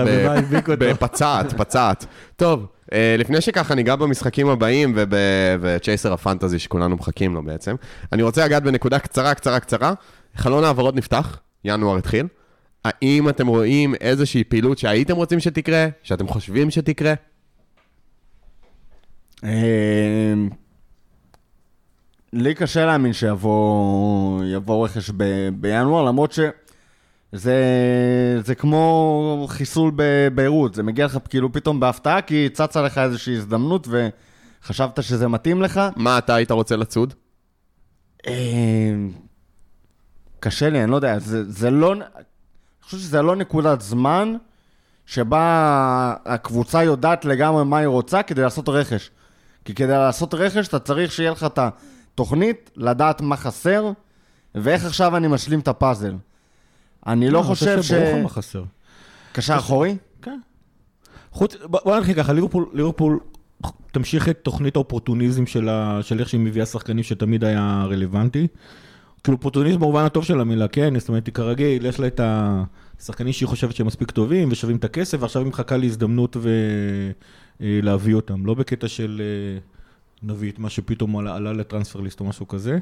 בפצעת, פצעת. טוב, אה, לפני שככה ניגע במשחקים הבאים וב- וצ'ייסר הפנטזי שכולנו מחכים לו בעצם, אני רוצה לגעת בנקודה קצרה, קצרה, קצרה. חלון העברות נפתח, ינואר התחיל. האם אתם רואים איזושהי פעילות שהייתם רוצים שתקרה, שאתם חושבים שתקרה? אה, לי קשה להאמין שיבוא יבוא רכש בינואר, למרות שזה זה כמו חיסול בביירות, זה מגיע לך כאילו פתאום בהפתעה, כי צצה לך איזושהי הזדמנות וחשבת שזה מתאים לך. מה אתה היית רוצה לצוד? אה, קשה לי, אני לא יודע, זה, זה לא, אני חושב שזה לא נקודת זמן שבה הקבוצה יודעת לגמרי מה היא רוצה כדי לעשות רכש. כי כדי לעשות רכש אתה צריך שיהיה לך את התוכנית, לדעת מה חסר, ואיך עכשיו אני משלים את הפאזל. אני לא חושב ש... ברור לך מה חסר. קשר אחורי? כן. חוץ, בוא נתחיל ככה, ליברפול, ליברפול תמשיך את תוכנית האופורטוניזם של, איך שהיא מביאה שחקנים שתמיד היה רלוונטי. כאילו אופורטוניזם במובן הטוב של המילה, כן, זאת אומרת, היא כרגיל, יש לה את השחקנים שהיא חושבת שהם מספיק טובים ושווים את הכסף, ועכשיו היא מחכה להזדמנות ולהביא אותם. לא בקטע של אה, נביא את מה שפתאום עלה, עלה לטרנספר ליסט או משהו כזה.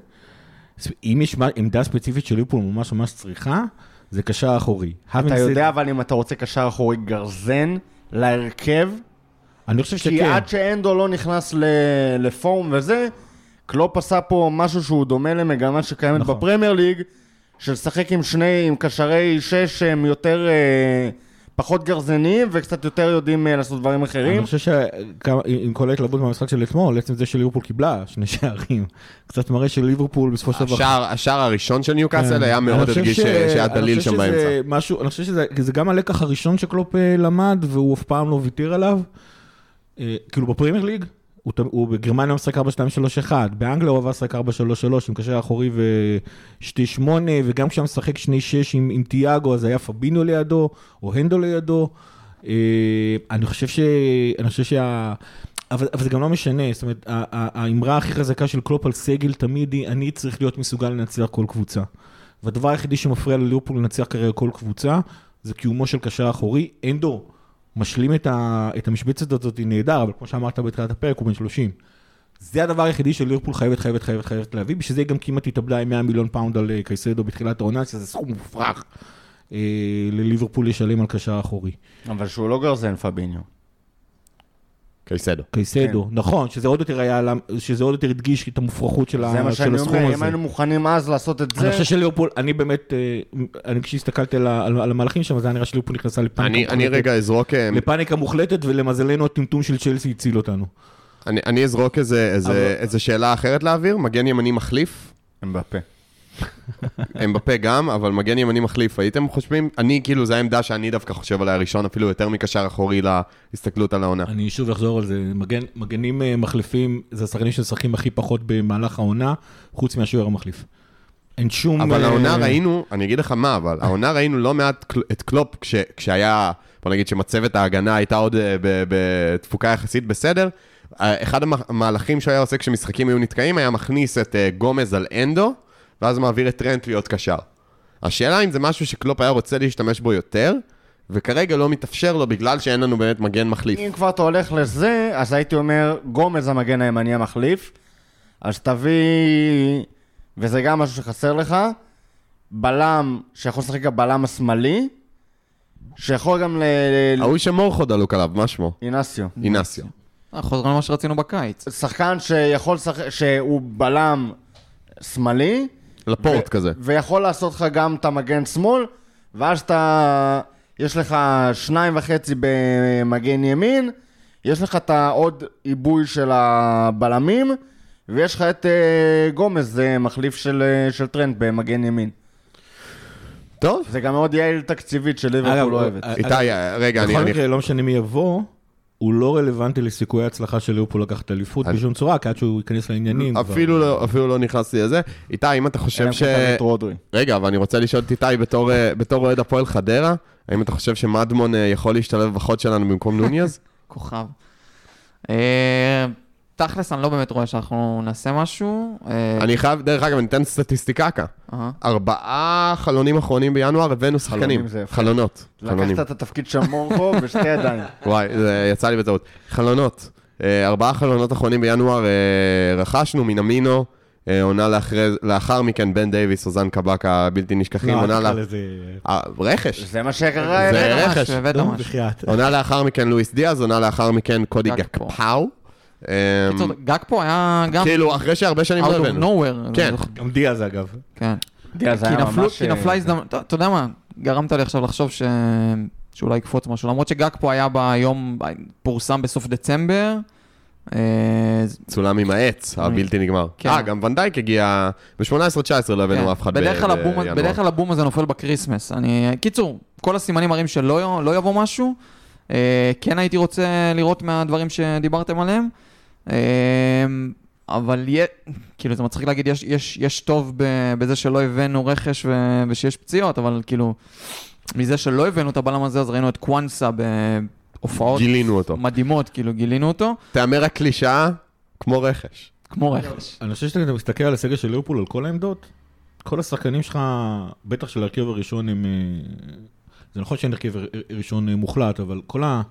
אם יש עמדה ספציפית של ליברפול ממש ממש צריכה, זה קשר אחורי. אתה יודע אבל אם אתה רוצה קשר אחורי גרזן להרכב, אני חושב כי שכן. עד שאנדו לא נכנס לפורום וזה, קלופ עשה פה משהו שהוא דומה למגמה שקיימת נכון. בפרמייר ליג, של לשחק עם שני, עם קשרי שש שהם יותר, אה, פחות גרזניים וקצת יותר יודעים אה, לעשות דברים אחרים. אני חושב שעם כל ההתלהבות מהמשחק של אתמול, עצם זה שליברפול קיבלה שני שערים, קצת מראה שליברפול בסופו של דבר... השער, הראשון של ניוקאסל כן. היה מאוד הרגיש ש- שהיה דליל שם באמצע. אני חושב שזה זה גם הלקח הראשון שקלופ אה, למד, והוא אף פעם לא ויתר עליו. אה, כאילו בפרמייר ליג, הוא הוא בגרמניה משחק 4-2-3-1, באנגליה הוא עבר לשחק 4-3-3 עם קשר אחורי ו-2-8, וגם כשהיה משחק 2-6 עם עם תיאגו, אז היה פבינו לידו, או הנדו לידו. אה, אני חושב ש... אני חושב שה... אבל, אבל זה גם לא משנה, זאת אומרת, האמרה הכי חזקה של קלופ על סגל תמיד היא, אני צריך להיות מסוגל לנצח כל קבוצה. והדבר היחידי שמפריע לליברפול לנצח כרגע כל קבוצה, זה קיומו של קשר אחורי. אנדו משלים את, ה, את המשבצת הזאת נהדר, אבל כמו שאמרת בתחילת הפרק, הוא בן 30. זה הדבר היחידי שליברפול חייבת, חייבת, חייבת, חייבת להביא, בשביל זה היא גם כמעט התאבדה עם 100 מיליון פאונד על אה, קייסדו בתחילת העונה, שזה סכום מופרך אה, לליברפול לשלם על קשר אחורי. אבל שהוא לא גרזן פביניו. קייסדו. קייסדו, כן. נכון, שזה עוד יותר היה, שזה עוד יותר הדגיש את המופרכות של, זה ה, מה של שאני הסכום אומר, אם הזה. היינו מוכנים אז לעשות את אני זה, חושב שליברפול, אני באמת, אה, אני כשהסתכלתי על, על, על המהלכים שם, זה היה נראה שליברפול נכנסה לפאניקה אני, אני מוחלטת. רגע אזרוק, אה, לפאניקה מוחלטת, ולמזלנו הטמטום של צ'לסי הציל אותנו. אני, אני אזרוק איזה, איזה, אבל- איזה שאלה אחרת לאוויר, מגן ימני מחליף, הם בפה. הם בפה גם, אבל מגן ימני מחליף, הייתם חושבים, אני כאילו, זו העמדה שאני דווקא חושב עליה ראשון, אפילו יותר מקשר אחורי להסתכלות על העונה. אני שוב אחזור על זה, מגן, מגנים אה, מחליפים, זה השחקנים שמשחקים הכי פחות במהלך העונה, חוץ מהשוער המחליף. אין שום... אבל אה, העונה ראינו, אני אגיד לך מה, אבל העונה ראינו לא מעט את קלופ, כש, כשהיה, בוא נגיד שמצבת ההגנה הייתה עוד אה, בתפוקה יחסית בסדר, אחד המ- המהלכים שהוא היה עושה כשמשחקים היו נתקעים, היה מכניס את גומז על אנדו, ואז מעביר את טרנט להיות קשר. השאלה אם זה משהו שקלופ היה רוצה להשתמש בו יותר, וכרגע לא מתאפשר לו בגלל שאין לנו באמת מגן מחליף. אם כבר אתה הולך לזה, אז הייתי אומר, גומז המגן הימני המחליף, אז תביא, וזה גם משהו שחסר לך, בלם שיכול לשחק גם בלם השמאלי, שיכול גם ל... ההוא שמורכו דלוק עליו, מה שמו? אינסיו. אינסיו. אה, חוזרים למה שרצינו בקיץ. שחקן שיכול לשחק, שהוא בלם שמאלי, לפורט ו- כזה. ויכול לעשות לך גם את המגן שמאל, ואז אתה, יש לך שניים וחצי במגן ימין, יש לך את העוד עיבוי של הבלמים, ויש לך את אה, גומז, זה מחליף של, אה, של טרנד במגן ימין. טוב. זה גם מאוד יעיל תקציבית של ליברפול אוהבת. אה, איתי, רגע, אני... בכל אני- מקרה, לא משנה מי יבוא, הוא לא רלוונטי לסיכויי ההצלחה של ליברפול לקחת אליפות אני- בשום צורה, כי עד שהוא ייכנס לעניינים. כבר- אפילו לא, אפילו לא נכנסתי לזה. איתי, אם אתה חושב ש... רגע, אבל אני רוצה לשאול את איתי בתור, אה, בתור אוהד הפועל חדרה, האם אתה חושב שמדמון אה, יכול להשתלב בחוד שלנו במקום נוניז? כוכב. תכלס, אני לא באמת רואה שאנחנו נעשה משהו. אה, אני חייב, דרך אגב, אני אתן סטטיסטיקקה. אהה. ארבעה חלונים אחרונים בינואר הבאנו שחקנים. חלונות. לקחת את התפקיד של מורכו בשתי ידיים. וואי, זה יצא לי בטעות. חלונות. אה, ארבעה חלונות אחרונים בינואר אה, רכשנו, מינמינו, אה, עונה לאחרי- לאחר מכן בן דייוויס, אוזן קבק הבלתי נשכחים, לא, עונה לה... רכש. זה מה שקרה. זה. רכש. עונה לאחר מכן לואיס דיאז, עונה לאחר מכן קודי. גקפאו. אמ, קיצור, גג פה היה גם כאילו, אחרי שהרבה שנים out לא of הבאנו. nowhere. כן. גם דיאז אגב. כן. דיאז כי היה ממש, כי נפלה אה, הזדמנות, אתה- יודע מה, גרמת לי עכשיו לחשוב ש- שאולי יקפוץ משהו, למרות שגאקפו היה ביום, פורסם בסוף דצמבר. אה, צולם עם העץ, הבלתי נגמר. כן. אה, גם ואן דייק הגיע... ב-18-19 לא הבאנו כן. אף אחד בינואר. בדרך כלל הבום הזה נופל בקריסמס. אני, קיצור, כל הסימנים מראים שלא לא יבוא משהו. אה, כן הייתי רוצה לראות מהדברים שדיברתם עליהם. אה, אבל יהיה, כאילו זה מצחיק להגיד, יש, יש, יש טוב ב- בזה שלא הבאנו רכש ו, ושיש פציעות, אבל כאילו, מזה שלא הבאנו את הבלם הזה, אז ראינו את קוואנסה בהופעות גילינו אותו. מדהימות, כאילו גילינו אותו, תאמר הקלישאה, כמו רכש. כמו רכש. אני חושב שאתה מסתכל על הסגל של ליברפול, על כל העמדות, כל השחקנים שלך, בטח של ההרכב הראשון הם... אה, זה נכון שאין הרכב ראשון אה, מוחלט, אבל כל ה...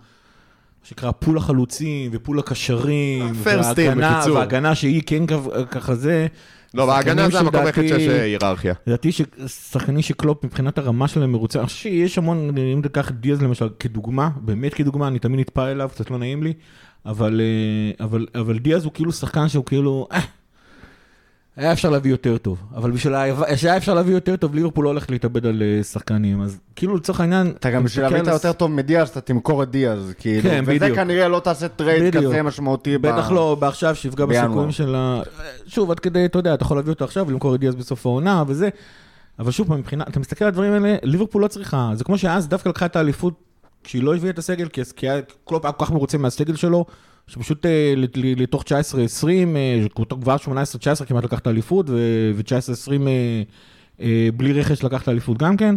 שנקרא פול החלוצים ופול הקשרים, team, וההגנה. וההגנה שהיא כן ככה זה. לא, בהגנה זה המקום היחיד שיש אה, היררכיה. לדעתי ששחקנים שקלופ מבחינת הרמה שלהם מרוצה, אני חושב שיש המון, אם תיקח את דיאז למשל כדוגמה, באמת כדוגמה, אני תמיד נטפל אליו, קצת לא נעים לי, אבל, אה, אבל, אבל דיאז הוא כאילו שחקן שהוא כאילו, אה, היה אפשר להביא יותר טוב, אבל בשביל שהיה אפשר להביא יותר טוב, ליברפול לא הולך להתאבד על אה, שחקנים, אז כאילו לצורך העניין, אתה גם בשביל להביא את היותר טוב מדיאז, אתה תמכור את דיאז, כאילו. כן, וזה בדיוק. כנראה לא תעשה טרייד. כזה משמעותי. ב- בטח לא בעכשיו שיפגע. בסיכויים של ה... שוב, עד כדי, אתה יודע, אתה יכול להביא אותו עכשיו ולמכור את דיאז בסוף העונה וזה, אבל שוב פעם, מבחינת, אתה מסתכל על הדברים האלה, ליברפול לא צריכה, זה כמו שאז דווקא לקחה את האליפות כשהיא לא הביאה את הסגל, כי היה כל כך מרוצה מהסגל שלו, שפשוט אה, לתוך 19-20, אה, כבר 18-19 כמעט לקח את האליפות, ו-19-20 בלי רכש לקח את האליפות גם כן.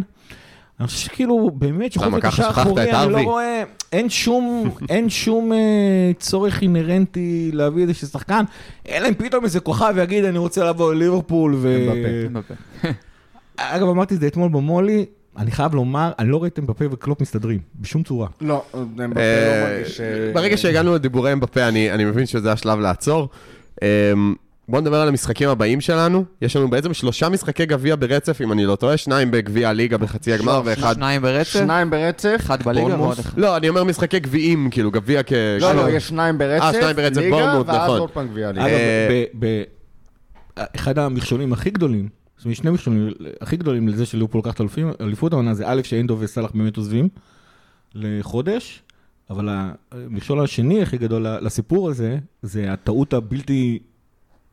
אני חושב שכאילו, באמת, שחוץ מקשר אחורי, אני לא? רואה, אין שום, אין שום אה, צורך אינהרנטי להביא איזה שחקן, אלא אם פתאום איזה כוכב יגיד, אני רוצה לבוא לליברפול, ו... אגב, אמרתי את זה אתמול במולי, אני חייב לומר, אני לא רואה את אמבפה וקלופ מסתדרים, בשום צורה. לא, אמבפה לא אה, מרגיש... אה, ברגע שהגענו לדיבורי אמבפה, אני אני מבין שזה השלב לעצור. אמ, בואו נדבר על המשחקים הבאים שלנו. יש לנו בעצם שלושה משחקי גביע ברצף, אם אני לא טועה, שניים בגביע הליגה בחצי הגמר ואחד... שניים ברצף, שניים ברצף. אחד בליגה. ועוד אחד. לא, אני אומר משחקי גביעים, כאילו, גביע כ... לא, לא, יש שניים ברצף. אה, שניים ברצף, ליגה, בורנמוט, ואז נכון. עוד פעם גביע ליגה. אגב, אה, ב- ב- אחד המכשולים הכי גדולים, שני מכשולים הכי גדולים לזה שליברפול לקחת אליפות העונה, זה א', שאנדו וסאלח באמת עוזבים לחודש, אבל המכשול השני הכי גדול לסיפור הזה, זה הטעות הבלתי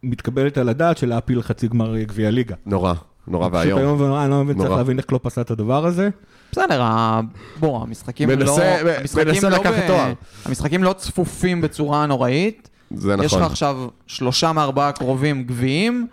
מתקבלת על הדעת של להפיל חצי גמר גביע ליגה. נורא, נורא פשוט ואיום. איום ונורא, אני לא מבין, צריך. להבין איך קלופ עשה את הדבר הזה. בסדר, בוא, המשחקים לא... מנסה- המשחקים מנסה לא לקחת ב- תואר. המשחקים לא צפופים בצורה נוראית. זה יש לך נכון. עכשיו שלושה מארבעה קרובים גביעים.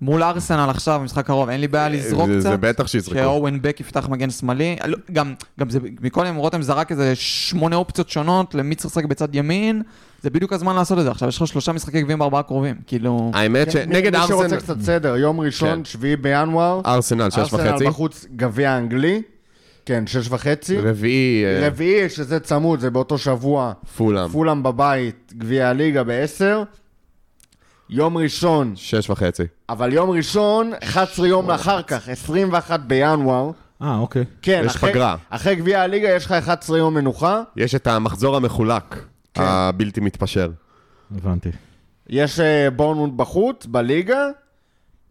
מול ארסנל עכשיו, משחק קרוב, אין לי בעיה לזרוק זה- קצת. זה בטח שיזרקו. שאורן בק יפתח מגן שמאלי. לא, גם, גם זה, מקודם רותם זרק איזה שמונה אופציות שונות למי צריך לשחק בצד ימין. זה בדיוק הזמן לעשות את זה. עכשיו יש לך שלושה משחקי גביעים בארבעה קרובים. כאילו... האמת שנגד כן, מי שרוצה ארסנל... קצת סדר, יום ראשון, כן. שביעי בינואר. ארסנל, שש וחצי. ארסנל בחוץ, גביע אנגלי. כן, שש וחצי. רביעי, אה, רביעי, שזה צמוד, זה באותו שבוע. פולאם. פולאם בבית, גביע הליגה בעשר. יום ראשון, שש וחצי. אבל יום ראשון, 11 יום לאחר כך, 21 בינואר. אה, אוקיי. כן, יש אחרי- פגרה. אחרי גביע הליגה יש לך 11 יום מנוחה. יש את המחזור המחולק, כן. הבלתי מתפשר. הבנתי. יש אה, בורנמוט בחוץ, בליגה.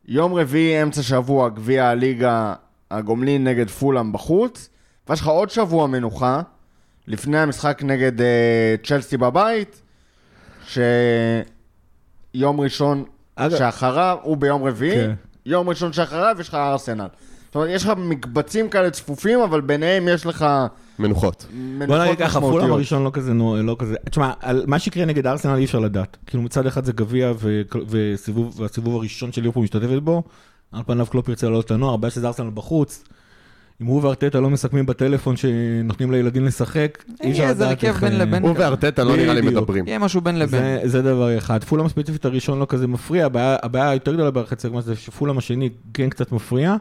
יום רביעי, אמצע שבוע, גביע הליגה הגומלין נגד פולאם בחוץ. ויש לך עוד שבוע מנוחה, לפני המשחק נגד אה, צ'לסי בבית, שיום ראשון אגב- שאחריו, הוא ביום רביעי, כן. יום ראשון שאחריו יש לך ארסנל. זאת אומרת, יש לך מקבצים כאלה צפופים, אבל ביניהם יש לך מנוחות. מנוחות בוא נגיד ככה, פולאם. הראשון לא כזה, נו- לא כזה, תשמע, על מה שיקרה נגד ארסנל אי אפשר לדעת. כאילו מצד אחד זה גביע והסיבוב הראשון של ליברפול משתתפת בו, על פניו קלופ ירצה לעלות לנוער, הבעיה שזה ארסנל בחוץ. אם הוא וארטטה לא מסכמים בטלפון שנותנים לילדים לשחק, אי אפשר יהיה איזה לדעת הרכב איך... בין לבין. הוא וארטטה לא נראה לי. מדברים. יהיה משהו בין לבין. זה, זה דבר אחד. פולאם הספציפית הראשון לא כזה מפריע, הבעיה, היותר גדולה בחצי הגמר זה שפולאם השני כן קצת מפריע,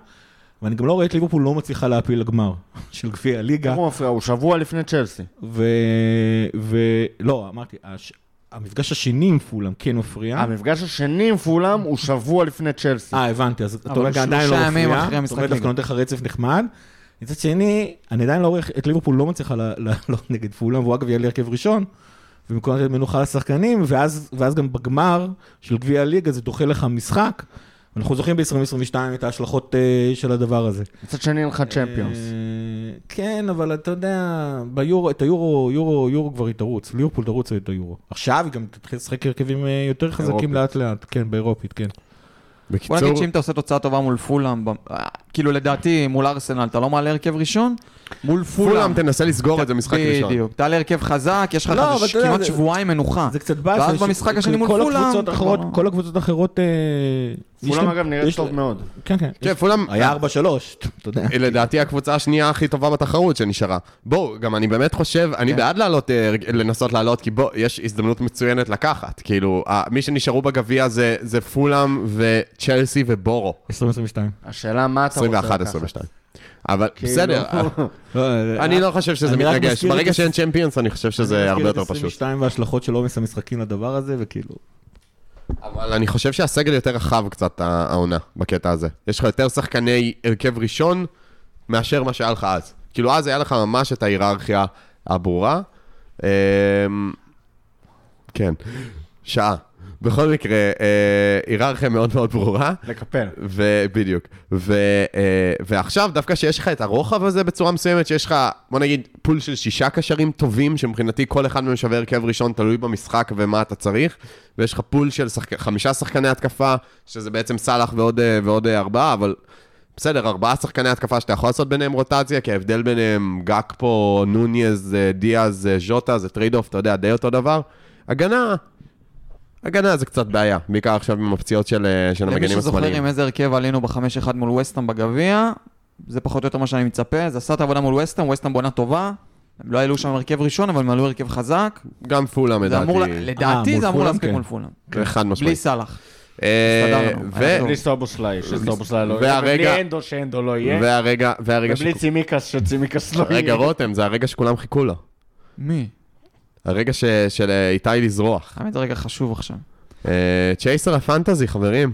ואני גם לא רואה את ליברפול לא מצליחה להפיל לגמר של גביע הליגה. איך הוא מפריע? הוא שבוע לפני צ'לסי. ו... ו... לא, אמרתי. המפגש השני עם פולאם כן מפריע. המפגש השני עם פולאם הוא שבוע לפני צ'לסי. אה, הבנתי, אז אתה אבל אומר, שלושה עדיין לא ימים מפריע. אחרי זאת המשחק אומרת, דווקא ליגה. נותן לך רצף נחמד. מצד שני, אני עדיין לא רואה את ליברפול לא מצליחה לעלות נגד פולאם, והוא אגב יהיה להרכב ראשון, במקום לתת מנוחה לשחקנים, ואז, ואז גם בגמר של גביע הליגה זה דוחה לך משחק. אנחנו זוכרים ב-2022 את ההשלכות אה, של הדבר הזה. מצד שני אין לך צ'מפיונס. אה, כן, אבל אתה יודע, ביורו, את היורו, יורו, יורו כבר היא תרוץ, ליברפול תרוץ את היורו. עכשיו היא גם תתחיל לשחק הרכבים אה, יותר חזקים. לאט לאט, כן, באירופית, כן. בוא בקיצור, נגיד שאם אתה עושה תוצאה טובה מול פולאם, אה, כאילו לדעתי מול ארסנל אתה לא מעלה הרכב ראשון, מול פולאם. פולאם תנסה לסגור את זה משחק ראשון. בדיוק, תעלה הרכב חזק, יש לך לא, כמעט זה- שבועיים מנוחה. זה קצת באסה. ואז במשחק השני מול פולאם, כל הקבוצות האחרות... אה, יש פולאם אגב נראית טוב מאוד. כן, כן. כן, פולאם... היה 4-3, אתה יודע. לדעתי הקבוצה השנייה הכי טובה בתחרות שנשארה. בואו, גם אני באמת חושב, אני כן. בעד לעלות, אה, לנסות לעלות, כי בוא, יש הזדמנות מצוינת לקחת. כאילו, מי שנשארו בגביע זה- זה פולאם וצ'לסי ובורו. 2022. השאלה מה אתה רוצה 21, לקחת. 22. אבל כאילו, בסדר, אני לא חושב שזה אני. מזכיר ברגע את שאין צ'מפיונס, אני חושב שזה הרבה יותר פשוט. 22 וההשלכות של עומס המשחקים לדבר הזה, וכאילו... אבל אני חושב שהסגל יותר רחב קצת העונה בקטע הזה. יש לך יותר שחקני הרכב ראשון מאשר מה שהיה לך אז. כאילו אז היה לך ממש את ההיררכיה הברורה. אמ, כן, שעה. בכל מקרה, אה, היררכיה מאוד מאוד ברורה. לקלופ. ובדיוק. ו, אה, ועכשיו, דווקא שיש לך את הרוחב הזה בצורה מסוימת, שיש לך, בוא נגיד, פול של שישה קשרים טובים, שמבחינתי כל אחד מהם שווה הרכב ראשון, תלוי במשחק ומה אתה צריך, ויש לך פול של שחק... חמישה שחקני התקפה, שזה בעצם סאלח ועוד, אה, ועוד אה, ארבעה, אבל בסדר, ארבעה שחקני התקפה שאתה יכול לעשות ביניהם רוטציה, כי ההבדל ביניהם, גאקפו, נונייז, אה, דיאז, ז'וטה, זה trade off, אתה יודע, די אותו דבר. הגנה, הגנה זה קצת בעיה, בעיקר עכשיו עם הפציעות של, אה, של למי המגנים שזוכר השמאליים. עם איזה הרכב עלינו בחמש אחד מול וסטאם בגביע, זה פחות או יותר מה שאני מצפה, זה עשה את העבודה מול וסטהאם, וסטהאם בעונה טובה, הם לא העלו שם הרכב ראשון, אבל הם עלו הרכב חזק. גם פולאם, זה לדעתי. אמור, אה, לדעתי מול זה אמור להספיק כן. מול פולאם. חד בלי משמעית. סאלח. אה. ו- היה טוב. בלי סובוסליי, שסובוסליי לא יהיה, והרגע- ובלי אנדו, שאנדו לא יהיה, והרגע, והרגע ובלי צימקס, שצימקס לא יהיה. רגע, רותם, זה הרגע שכולם חיכו לו. מי? הרגע ש- של אה, איתי לזרוח. האמת זה רגע חשוב עכשיו. אה, צ'ייסר הפנטזי, חברים.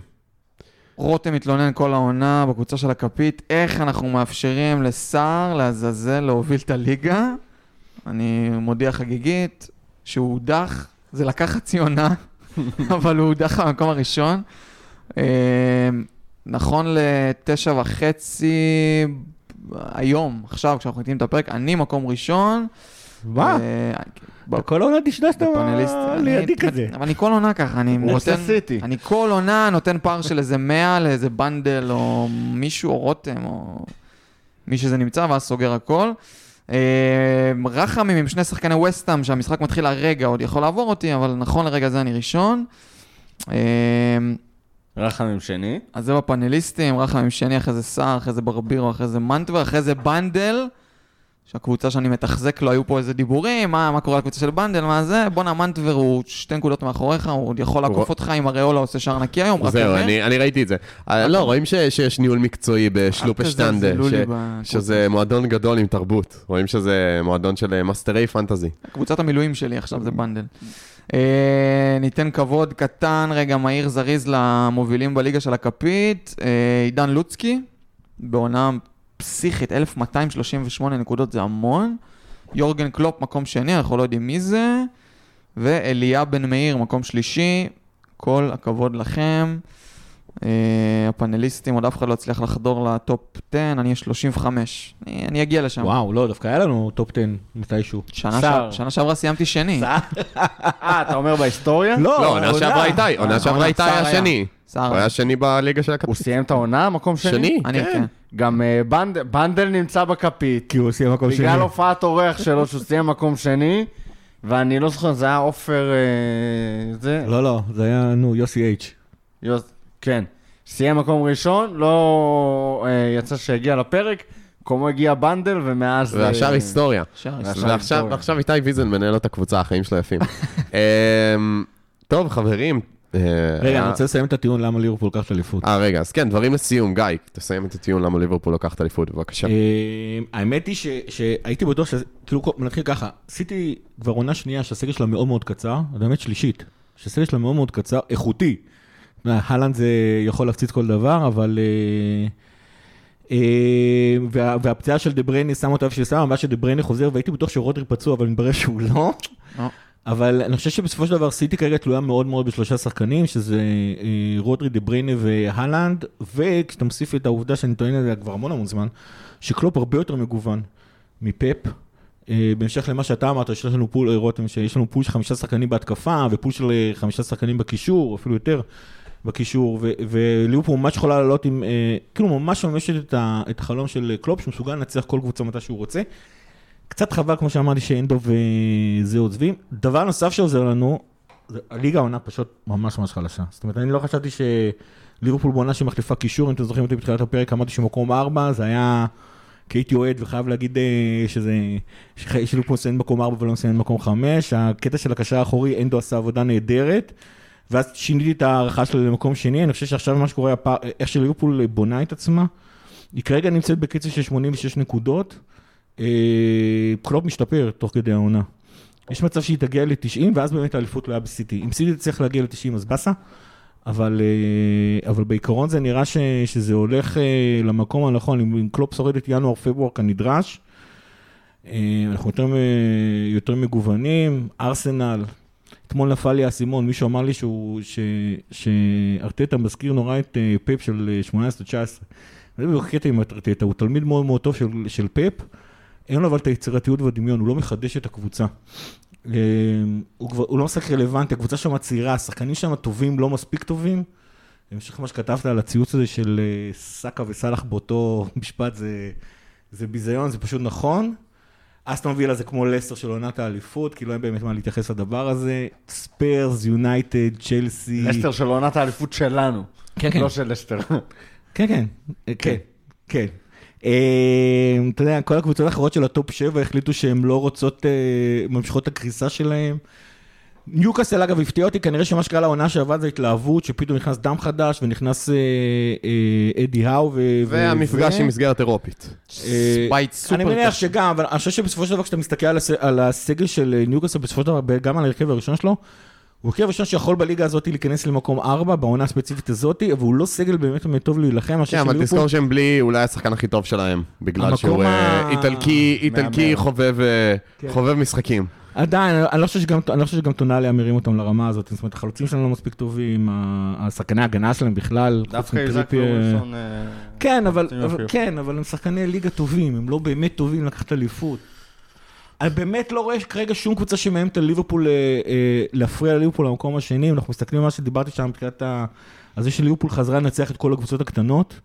רותם מתלונן כל העונה בקבוצה של הכפית, איך אנחנו מאפשרים לסער, לעזאזל, להוביל את הליגה. אני מודיע חגיגית שהוא הודח, זה לקח חצי עונה, אבל הוא הודח במקום הראשון. אה, נכון לתשע וחצי היום, עכשיו, כשאנחנו מקליטים את הפרק, אני מקום ראשון. מה? כל העונה דשדשת בפאנליסט. לידי כזה. אבל אני כל עונה ככה, אני נותן... אני כל עונה נותן פער של איזה 100 לאיזה בנדל, או מישהו, או רותם, או מי שזה נמצא, ואז סוגר הכל. אה, רחמים עם שני שחקני וסטאם, שהמשחק מתחיל הרגע, עוד יכול לעבור אותי, אבל נכון לרגע זה אני ראשון. אה, רחמים שני. אז זה בפאנליסטים, רחמים שני, אחרי זה סער, אחרי זה ברבירו, אחרי זה מנטבר, אחרי זה בנדל, שהקבוצה שאני מתחזק לו, היו פה איזה דיבורים, מה, מה קורה לקבוצה של בנדל, מה זה, בואנה מנטבר הוא שתי נקודות מאחוריך, הוא עוד יכול לעקוף אותך אם אריולה עושה שער נקי היום, רק זהו. אני אני ראיתי את זה. אה, לא, רואים ש- שיש ניהול מקצועי בשלופשטנדה, תזלזלו ש-. שזה מועדון גדול עם תרבות. רואים שזה מועדון של אה, מאסטרי פנטזי. קבוצת המילואים שלי עכשיו זה בנדל. אה, ניתן כבוד קטן, רגע מהיר זריז למובילים בליגה של הכפית, אה, עידן לוצקי, בעונה פסיכית, 1238 נקודות זה המון. יורגן קלופ, מקום שני, אנחנו לא יודעים מי זה. ואליה בן מאיר, מקום שלישי. כל הכבוד לכם. אה, הפאנליסטים, עוד אף אחד לא הצליח לחדור לטופ 10, אני 35. אני, אני אגיע לשם. וואו, לא, דווקא היה לנו טופ 10 מתישהו. שנה, סער. ש... שנה שעברה סיימתי שני. אה, אתה אומר בהיסטוריה? לא, עונה שעברה איתי, עונה שעברה איתי סער סער. הוא היה שני בליגה של הוא הכפית. סיים את העונה, מקום שני? שני, אני, כן. כן. גם אה, בנד- בנדל נמצא בכפית. כי הוא סיים מקום שני. בגלל הופעת אורח שלו, שהוא סיים מקום שני, ואני לא זוכר, זה היה עופר... אה, זה? לא, לא, זה היה, נו, יוסי אייץ'. יוס- כן. סיים מקום ראשון, לא אה, יצא שהגיע לפרק, במקומו הגיע בנדל, ומאז... והשאר ועכשיו- היסטוריה. ועכשיו איתי ויזן מנהל את הקבוצה, החיים שלו יפים. אמ, טוב, חברים. אה, רגע, אני רוצה לסיים את הטיעון למה ליברפול לוקחת אליפות. אה, רגע, אז כן, דברים לסיום. גיא, תסיים את הטיעון למה ליברפול לוקחת אליפות, בבקשה. אה, האמת היא ש- שהייתי בטוח. כאילו, נתחיל ככה, עשיתי כבר עונה שנייה שהסגל שלה מאוד מאוד קצר, באמת שלישית, שהסגל שלה מאוד מאוד קצר, איכותי. הלנד זה יכול להפציץ כל דבר, אבל... אה, אה, וה- והפציעה של דה בריינה שמה אותה איפה שהיא שמה, הבעיה שדה בריינה חוזר, והייתי בטוח שרודרי פצוע, אבל מתברר שהוא לא. אבל אני חושב שבסופו של דבר סיטי כרגע תלויה מאוד מאוד בשלושה שחקנים, שזה אה, רודרי, דה בריינה והלנד, וכשאתה מוסיף את העובדה שאני טוען על זה כבר המון המון זמן, שקלופ הרבה יותר מגוון מפפ. אה, בהמשך למה שאתה אמרת, שיש לנו פול, אה, רותם, שיש לנו פול של חמישה שחקנים בהתקפה, ופול של חמישה שחקנים בקישור, אפילו יותר בקישור, וליברפול ממש יכולה לעלות עם, כאילו ממש ממשת את, החלום של קלופ, שהוא מסוגל לנצח כל קבוצה מתי שהוא רוצה. קצת חבל, כמו שאמרתי, שאנדו וזה עוזבים. דבר נוסף שעוזר לנו, הליגה העונה פשוט ממש ממש חלשה. זאת אומרת, אני לא חשבתי שליברפול בעונה שמחליפה קישור, אם אתם זוכרים אותי בתחילת הפרק, אמרתי שמקום ארבע, זה היה... כי הייתי אוהד וחייב להגיד אה, שזה, שליברפול מסיים מקום ארבע ולא מסיים מקום חמש. הקטע של הקשר האחורי, אנדו עשה עבודה נהדרת. ואז שיניתי את ההערכה שלה למקום שני, אני חושב שעכשיו מה שקורה, איך שליברפול בונה את עצמה, היא כרגע נמצאת בקצב של 86 נקודות. אה, קלופ משתפר תוך כדי העונה. יש מצב שהיא תגיע ל-90, ואז באמת האליפות לא תהיה בסיטי. אם סיטי תצליח להגיע ל-90 אז באסה, אבל, אה, אבל בעיקרון זה נראה ש, שזה הולך אה, למקום הנכון, אם קלופ שורד את ינואר-פברואר כנדרש. אה, אנחנו יותר, יותר מגוונים, ארסנל, אתמול נפל לי האסימון, מישהו אמר לי שארטטה מזכיר נורא את אה, פאפ של אה, 18-19. זה הקטע עם ארטטה, הוא תלמיד מאוד מאוד טוב של, של פאפ, אין לו אבל את היצירתיות והדמיון, הוא לא מחדש את הקבוצה. אה, הוא, כבר, הוא לא משחק רלוונטי, הקבוצה שם צעירה, השחקנים שם טובים, לא מספיק טובים. בהמשך למה שכתבת על הציוץ הזה של אה, סאקה וסאלח באותו משפט, זה, זה ביזיון, זה פשוט נכון. אסטון וילה זה כמו לסטר של עונת האליפות, כי לא אין באמת מה להתייחס לדבר הזה. ספרס, יונייטד, צ'לסי. לסטר של עונת האליפות שלנו, כן, כן. לא של לסטר. כן, כן, כן, כן. אה, אתה יודע, כל הקבוצות האחרות של הטופ 7 החליטו שהן לא רוצות, אה, ממשיכות את הקריסה שלהן. ניוקאסל אגב הפתיע אותי, כנראה שמה שקרה לעונה שעברה זה התלהבות, שפתאום נכנס דם חדש ונכנס אה, אה, אדי האו ו... והמפגש ו- עם מסגרת אירופית. בית סופר אני מניח. שגם, אבל אני חושב שבסופו של דבר כשאתה מסתכל על הס- על הסגל של ניוקאסל, בסופו של דבר, גם על ההרכב הראשון שלו, הוא הרכב ראשון שיכול בליגה הזאת להיכנס למקום 4, בעונה הספציפית הזאת, אבל הוא לא סגל באמת באמת טוב להילחם. כן, אבל תזכור שהם בלי אולי השחקן הכי טוב שלהם, בגלל שהוא אה, איטלקי, איטלקי. חובב אה, כן. חובב משחקים. עדיין, אני לא חושב שגם, אני לא שגם טונאלי מרים אותם לרמה הזאת, זאת אומרת, החלוצים שלהם לא מספיק טובים, השחקני ההגנה שלהם בכלל, חוץ דווקא איזק ווילסון... אה, כן, אבל, אבל. כן, אבל הם שחקני ליגה טובים, הם לא באמת טובים לקחת אליפות. אני באמת לא רואה כרגע שום קבוצה שמאיימת על ליברפול, אה, אה, להפריע לליברפול למקום השני, אנחנו מסתכלים על מה שדיברתי שם מבחינת ה... על זה שליברפול חזרה לנצח את כל הקבוצות הקטנות.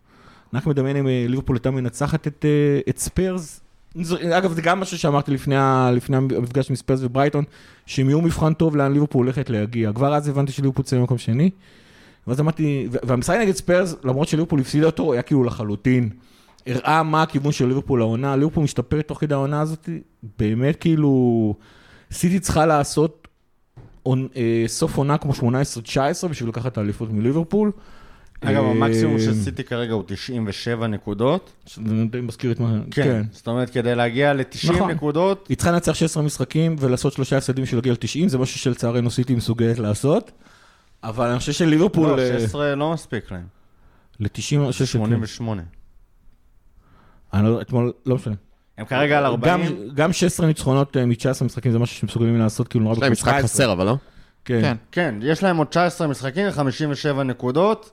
רק מדמיין אם אה, ליברפול הייתה מנצחת את, את ספרס. אגב, זה גם משהו שאמרתי לפני, לפני המפגש עם ספרס וברייטון, שהם יהיו מבחן טוב לאן ליברפול הולכת להגיע. כבר אז הבנתי שליברפול תצא במקום שני. ואז אמרתי, והמשחק נגד ספרס, למרות שליברפול הפסידה אותו, היה כאילו לחלוטין. הראה מה הכיוון של ליברפול העונה, ליברפול משתפרת תוך כדי העונה הזאת, באמת כאילו, סיטי צריכה לעשות עונ- אה, סוף עונה כמו 18-19 בשביל לקחת את האליפות מליברפול. אגב, אה, המקסימום של סיטי כרגע הוא 97 נקודות. שזה די מזכיר את מה... כן. זאת אומרת, כדי להגיע ל-90 נכון. נקודות, היא צריכה לנצח 16 משחקים ולעשות שלושה הפסדים בשביל להגיע ל-90, זה משהו שלצערנו סיטי מסוגלת לעשות. אבל אני חושב שליברפול... לא, אה, 16 לא מספיק להם. ל-90... 88. אני לא, אתמול, לא משנה. הם כרגע על 40. גם, גם 16 ניצחונות אה, מ-19 משחקים זה משהו שמסוגלים לעשות כאילו נורא יש להם משחק 17. חסר, אבל לא? כן. כן. כן, יש להם עוד 19 משחקים, 57 נקודות.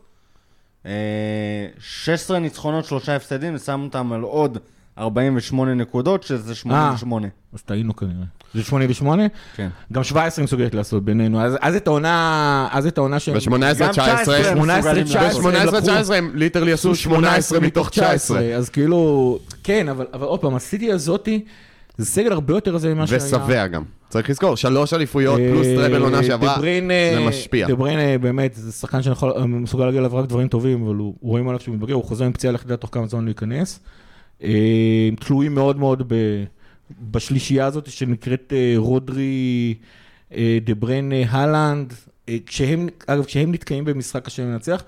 אה, 16 ניצחונות, שלושה הפסדים, ושם אותם על עוד 48 נקודות, שזה 88. אז טעינו כנראה. זה 88? כן. גם 17 מסוגלת לעשות בינינו. אז, אז את העונה, אז את העונה שהם... ב-18-19, גם 19 הם מסוגלים 18-19 לעשות. ב-18-19 הם ליטרלי עשו 18 מתוך 19. אז כאילו, כן, אבל, אבל עוד פעם, הסיטי הזאתי, זה סגל הרבה יותר רזה ממה שהיה. ושבע גם. צריך לזכור, שלוש אליפויות פלוס אה, טראבל עונה שעברה, זה משפיע. דבריין באמת, זה שחקן שמסוגל להגיע אליו רק דברים טובים, אבל הוא- רואים עליו שהוא מתבגר, הוא חוזר עם פציעה ליחידה תוך כמה זמן להיכנס. אה, תלויים מאוד מאוד ב- בשלישייה הזאת שנקראת אה, רודרי, אה, דבריין, אה, הלנד, כשהם, אגב, כשהם נתקעים במשחק קשה לנצח.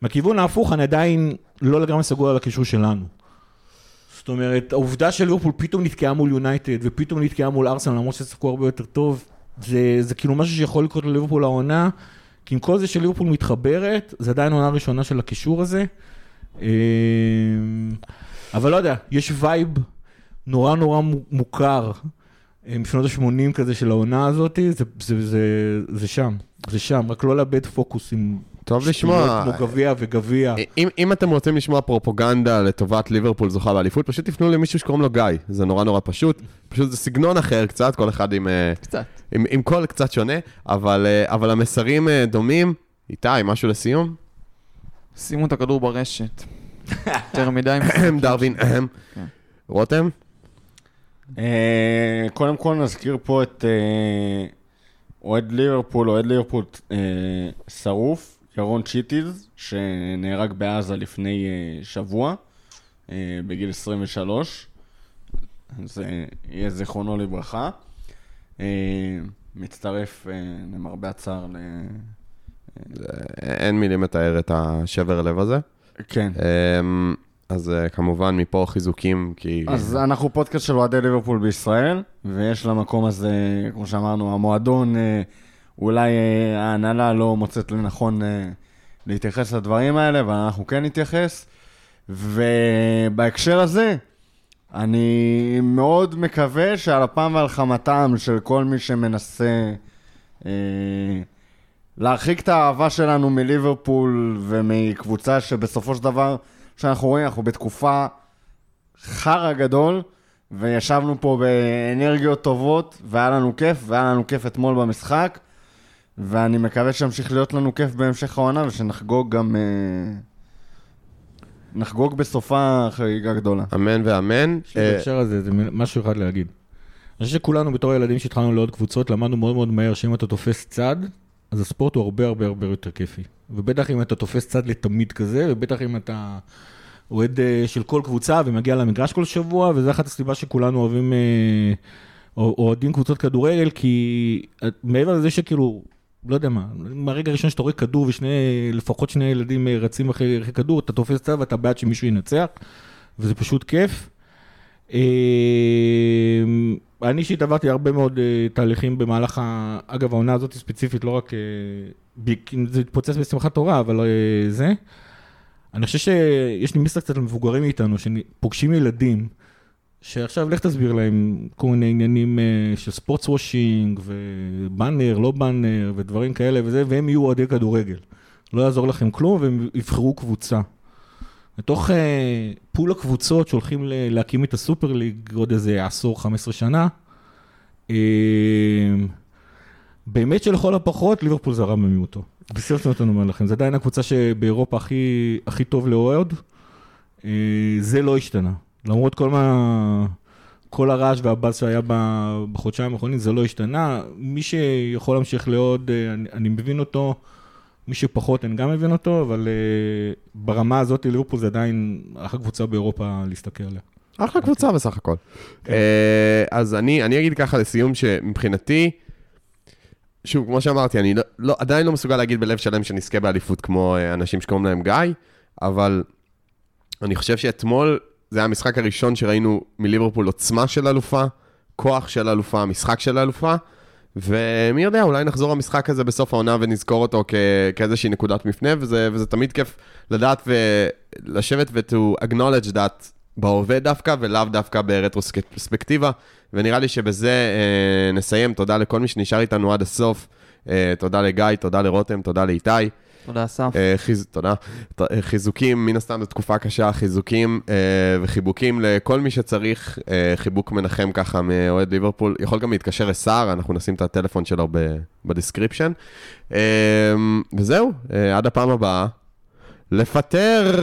מהכיוון ההפוך, אני עדיין לא לגמרי סגור על הקישור שלנו. זאת אומרת, העובדה של ליברפול פתאום נתקעה מול יונייטד, ופתאום נתקעה מול ארסנל, למרות ששיחקו הרבה יותר טוב, זה, זה כאילו משהו שיכול לקרות לליברפול העונה, כי עם כל זה שליברפול מתחברת, זה עדיין עונה ראשונה של הקישור הזה. אבל לא יודע, יש vibe נורא נורא מו- מוכר אה, משנות ה-80 כזה של העונה הזאת, זה, זה, זה, זה שם, זה שם, רק לא לאבד פוקוס עם טוב לשמוע. כמו גביע וגביע. אם, אם אתם רוצים לשמוע פרופוגנדה לטובת ליברפול זוכה באליפות, פשוט תפנו למישהו שקוראים לו גיא. זה נורא נורא פשוט. פשוט זה סגנון אחר קצת, כל אחד עם, אה, קצת. עם, עם קול קצת שונה, אבל, אה, אבל המסרים אה, דומים. איתי, משהו לסיום? שימו את הכדור ברשת. יותר מדי. דרווין, אהם. כן. רותם? אה, קודם כל נזכיר פה את אה, אוהד ליברפול, אוהד ליברפול אה, שרוף, ירון צ'יטיז, שנהרג בעזה לפני שבוע, בגיל 23. אז יהיה זיכרונו לברכה. מצטרף למרבה הצער ל... אין מילים לתאר את השבר לב הזה. כן. אז אה, כמובן מפה חיזוקים, כי... אז אנחנו פודקאסט של אוהדי ליברפול בישראל, ויש למקום הזה, כמו שאמרנו, המועדון, אה, אולי אה, ההנהלה לא מוצאת לנכון אה, להתייחס לדברים האלה, אבל אנחנו כן נתייחס. ובהקשר הזה, אני מאוד מקווה שעל אפם ועל חמתם של כל מי שמנסה אה, להרחיק את האהבה שלנו מליברפול ומקבוצה שבסופו של דבר, שאנחנו רואים, אנחנו בתקופה חרא גדול, וישבנו פה באנרגיות טובות, והיה לנו כיף, והיה לנו כיף אתמול במשחק, ואני מקווה שימשיך להיות לנו כיף בהמשך העונה, ושנחגוג גם... אה, נחגוג בסופה חגיגה גדולה. אמן ואמן. בהקשר הזה, זה משהו אחד להגיד. אני חושב שכולנו בתור ילדים שהתחלנו לעוד קבוצות, למדנו מאוד מאוד מהר שאם אתה תופס צד, אז הספורט הוא הרבה הרבה הרבה יותר כיפי. ובטח אם אתה תופס צד לתמיד כזה, ובטח אם אתה אוהד אה, של כל קבוצה ומגיע למגרש כל שבוע, וזה אחת הסיבה שכולנו אוהבים, אה, או- אוהדים קבוצות כדורגל, כי אה, מעבר לזה שכאילו, לא יודע מה, מהרגע הראשון שאתה רואה כדור ושני, לפחות שני ילדים רצים אחרי, אחרי כדור, אתה תופס צו ואתה בעד שמישהו ינצח, וזה פשוט כיף. אני אישית עברתי הרבה מאוד אה, תהליכים במהלך, ה... אגב, העונה הזאת ספציפית, לא רק, ב- זה התפוצץ בשמחת תורה, אבל אה, זה. אני חושב שיש לי מסר קצת למבוגרים מאיתנו, שפוגשים ילדים, שעכשיו לך תסביר להם כל מיני עניינים אה, של ספורטס וושינג, ובאנר, לא באנר, ודברים כאלה וזה, והם יהיו אוהדי כדורגל. לא יעזור לכם כלום, והם יבחרו קבוצה. בתוך אה, פול הקבוצות שהולכים להקים את הסופר ליג עוד איזה עשור, 15 שנה, אה, באמת שלכל הפחות ליברפול הרע במיעוטו. בשיא הרצינות אני אומר לכם, זה עדיין הקבוצה שבאירופה הכי, הכי טוב לאוהד, אה, זה לא השתנה. למרות כל מה... כל הרעש והבאז שהיה בחודשיים האחרונים, זה לא השתנה. מי שיכול להמשיך לעוד, אה, אני, אני מבין אותו, מי שפחות, אני גם מבין אותו, אבל uh, ברמה הזאת ליברפול זה עדיין אחלה קבוצה באירופה להסתכל עליה. אחלה קבוצה בסך הכל. אה, אז אני אני אגיד ככה לסיום, שמבחינתי, שוב, כמו שאמרתי, אני לא- לא- עדיין לא מסוגל להגיד בלב שלם שנזכה באליפות כמו אה, אנשים שקוראים להם גיא, אבל אני חושב שאתמול זה היה המשחק הראשון שראינו מליברפול עוצמה של אלופה, כוח של אלופה, משחק של אלופה, ומי יודע, אולי נחזור למשחק הזה בסוף העונה ונזכור אותו כ- כאיזושהי נקודת מפנה, וזה, וזה תמיד כיף לדעת ולשבת ו-to acknowledge that בהווה דווקא, ולאו דווקא ברטרוספקטיבה, ונראה לי שבזה אה, נסיים. תודה לכל מי שנשאר איתנו עד הסוף. אה, תודה לגיא, תודה לרותם, תודה לאיתי. תודה, אסף. אה, חיז... תודה. ת- אה, חיזוקים, מן הסתם זו תקופה קשה, חיזוקים אה, וחיבוקים לכל מי שצריך, אה, חיבוק מנחם ככה מאוהד ליברפול. יכול גם להתקשר לסער, אנחנו נשים את הטלפון שלו ב- בדיסקריפשן. אה, וזהו, אה, עד הפעם הבאה. לפטר!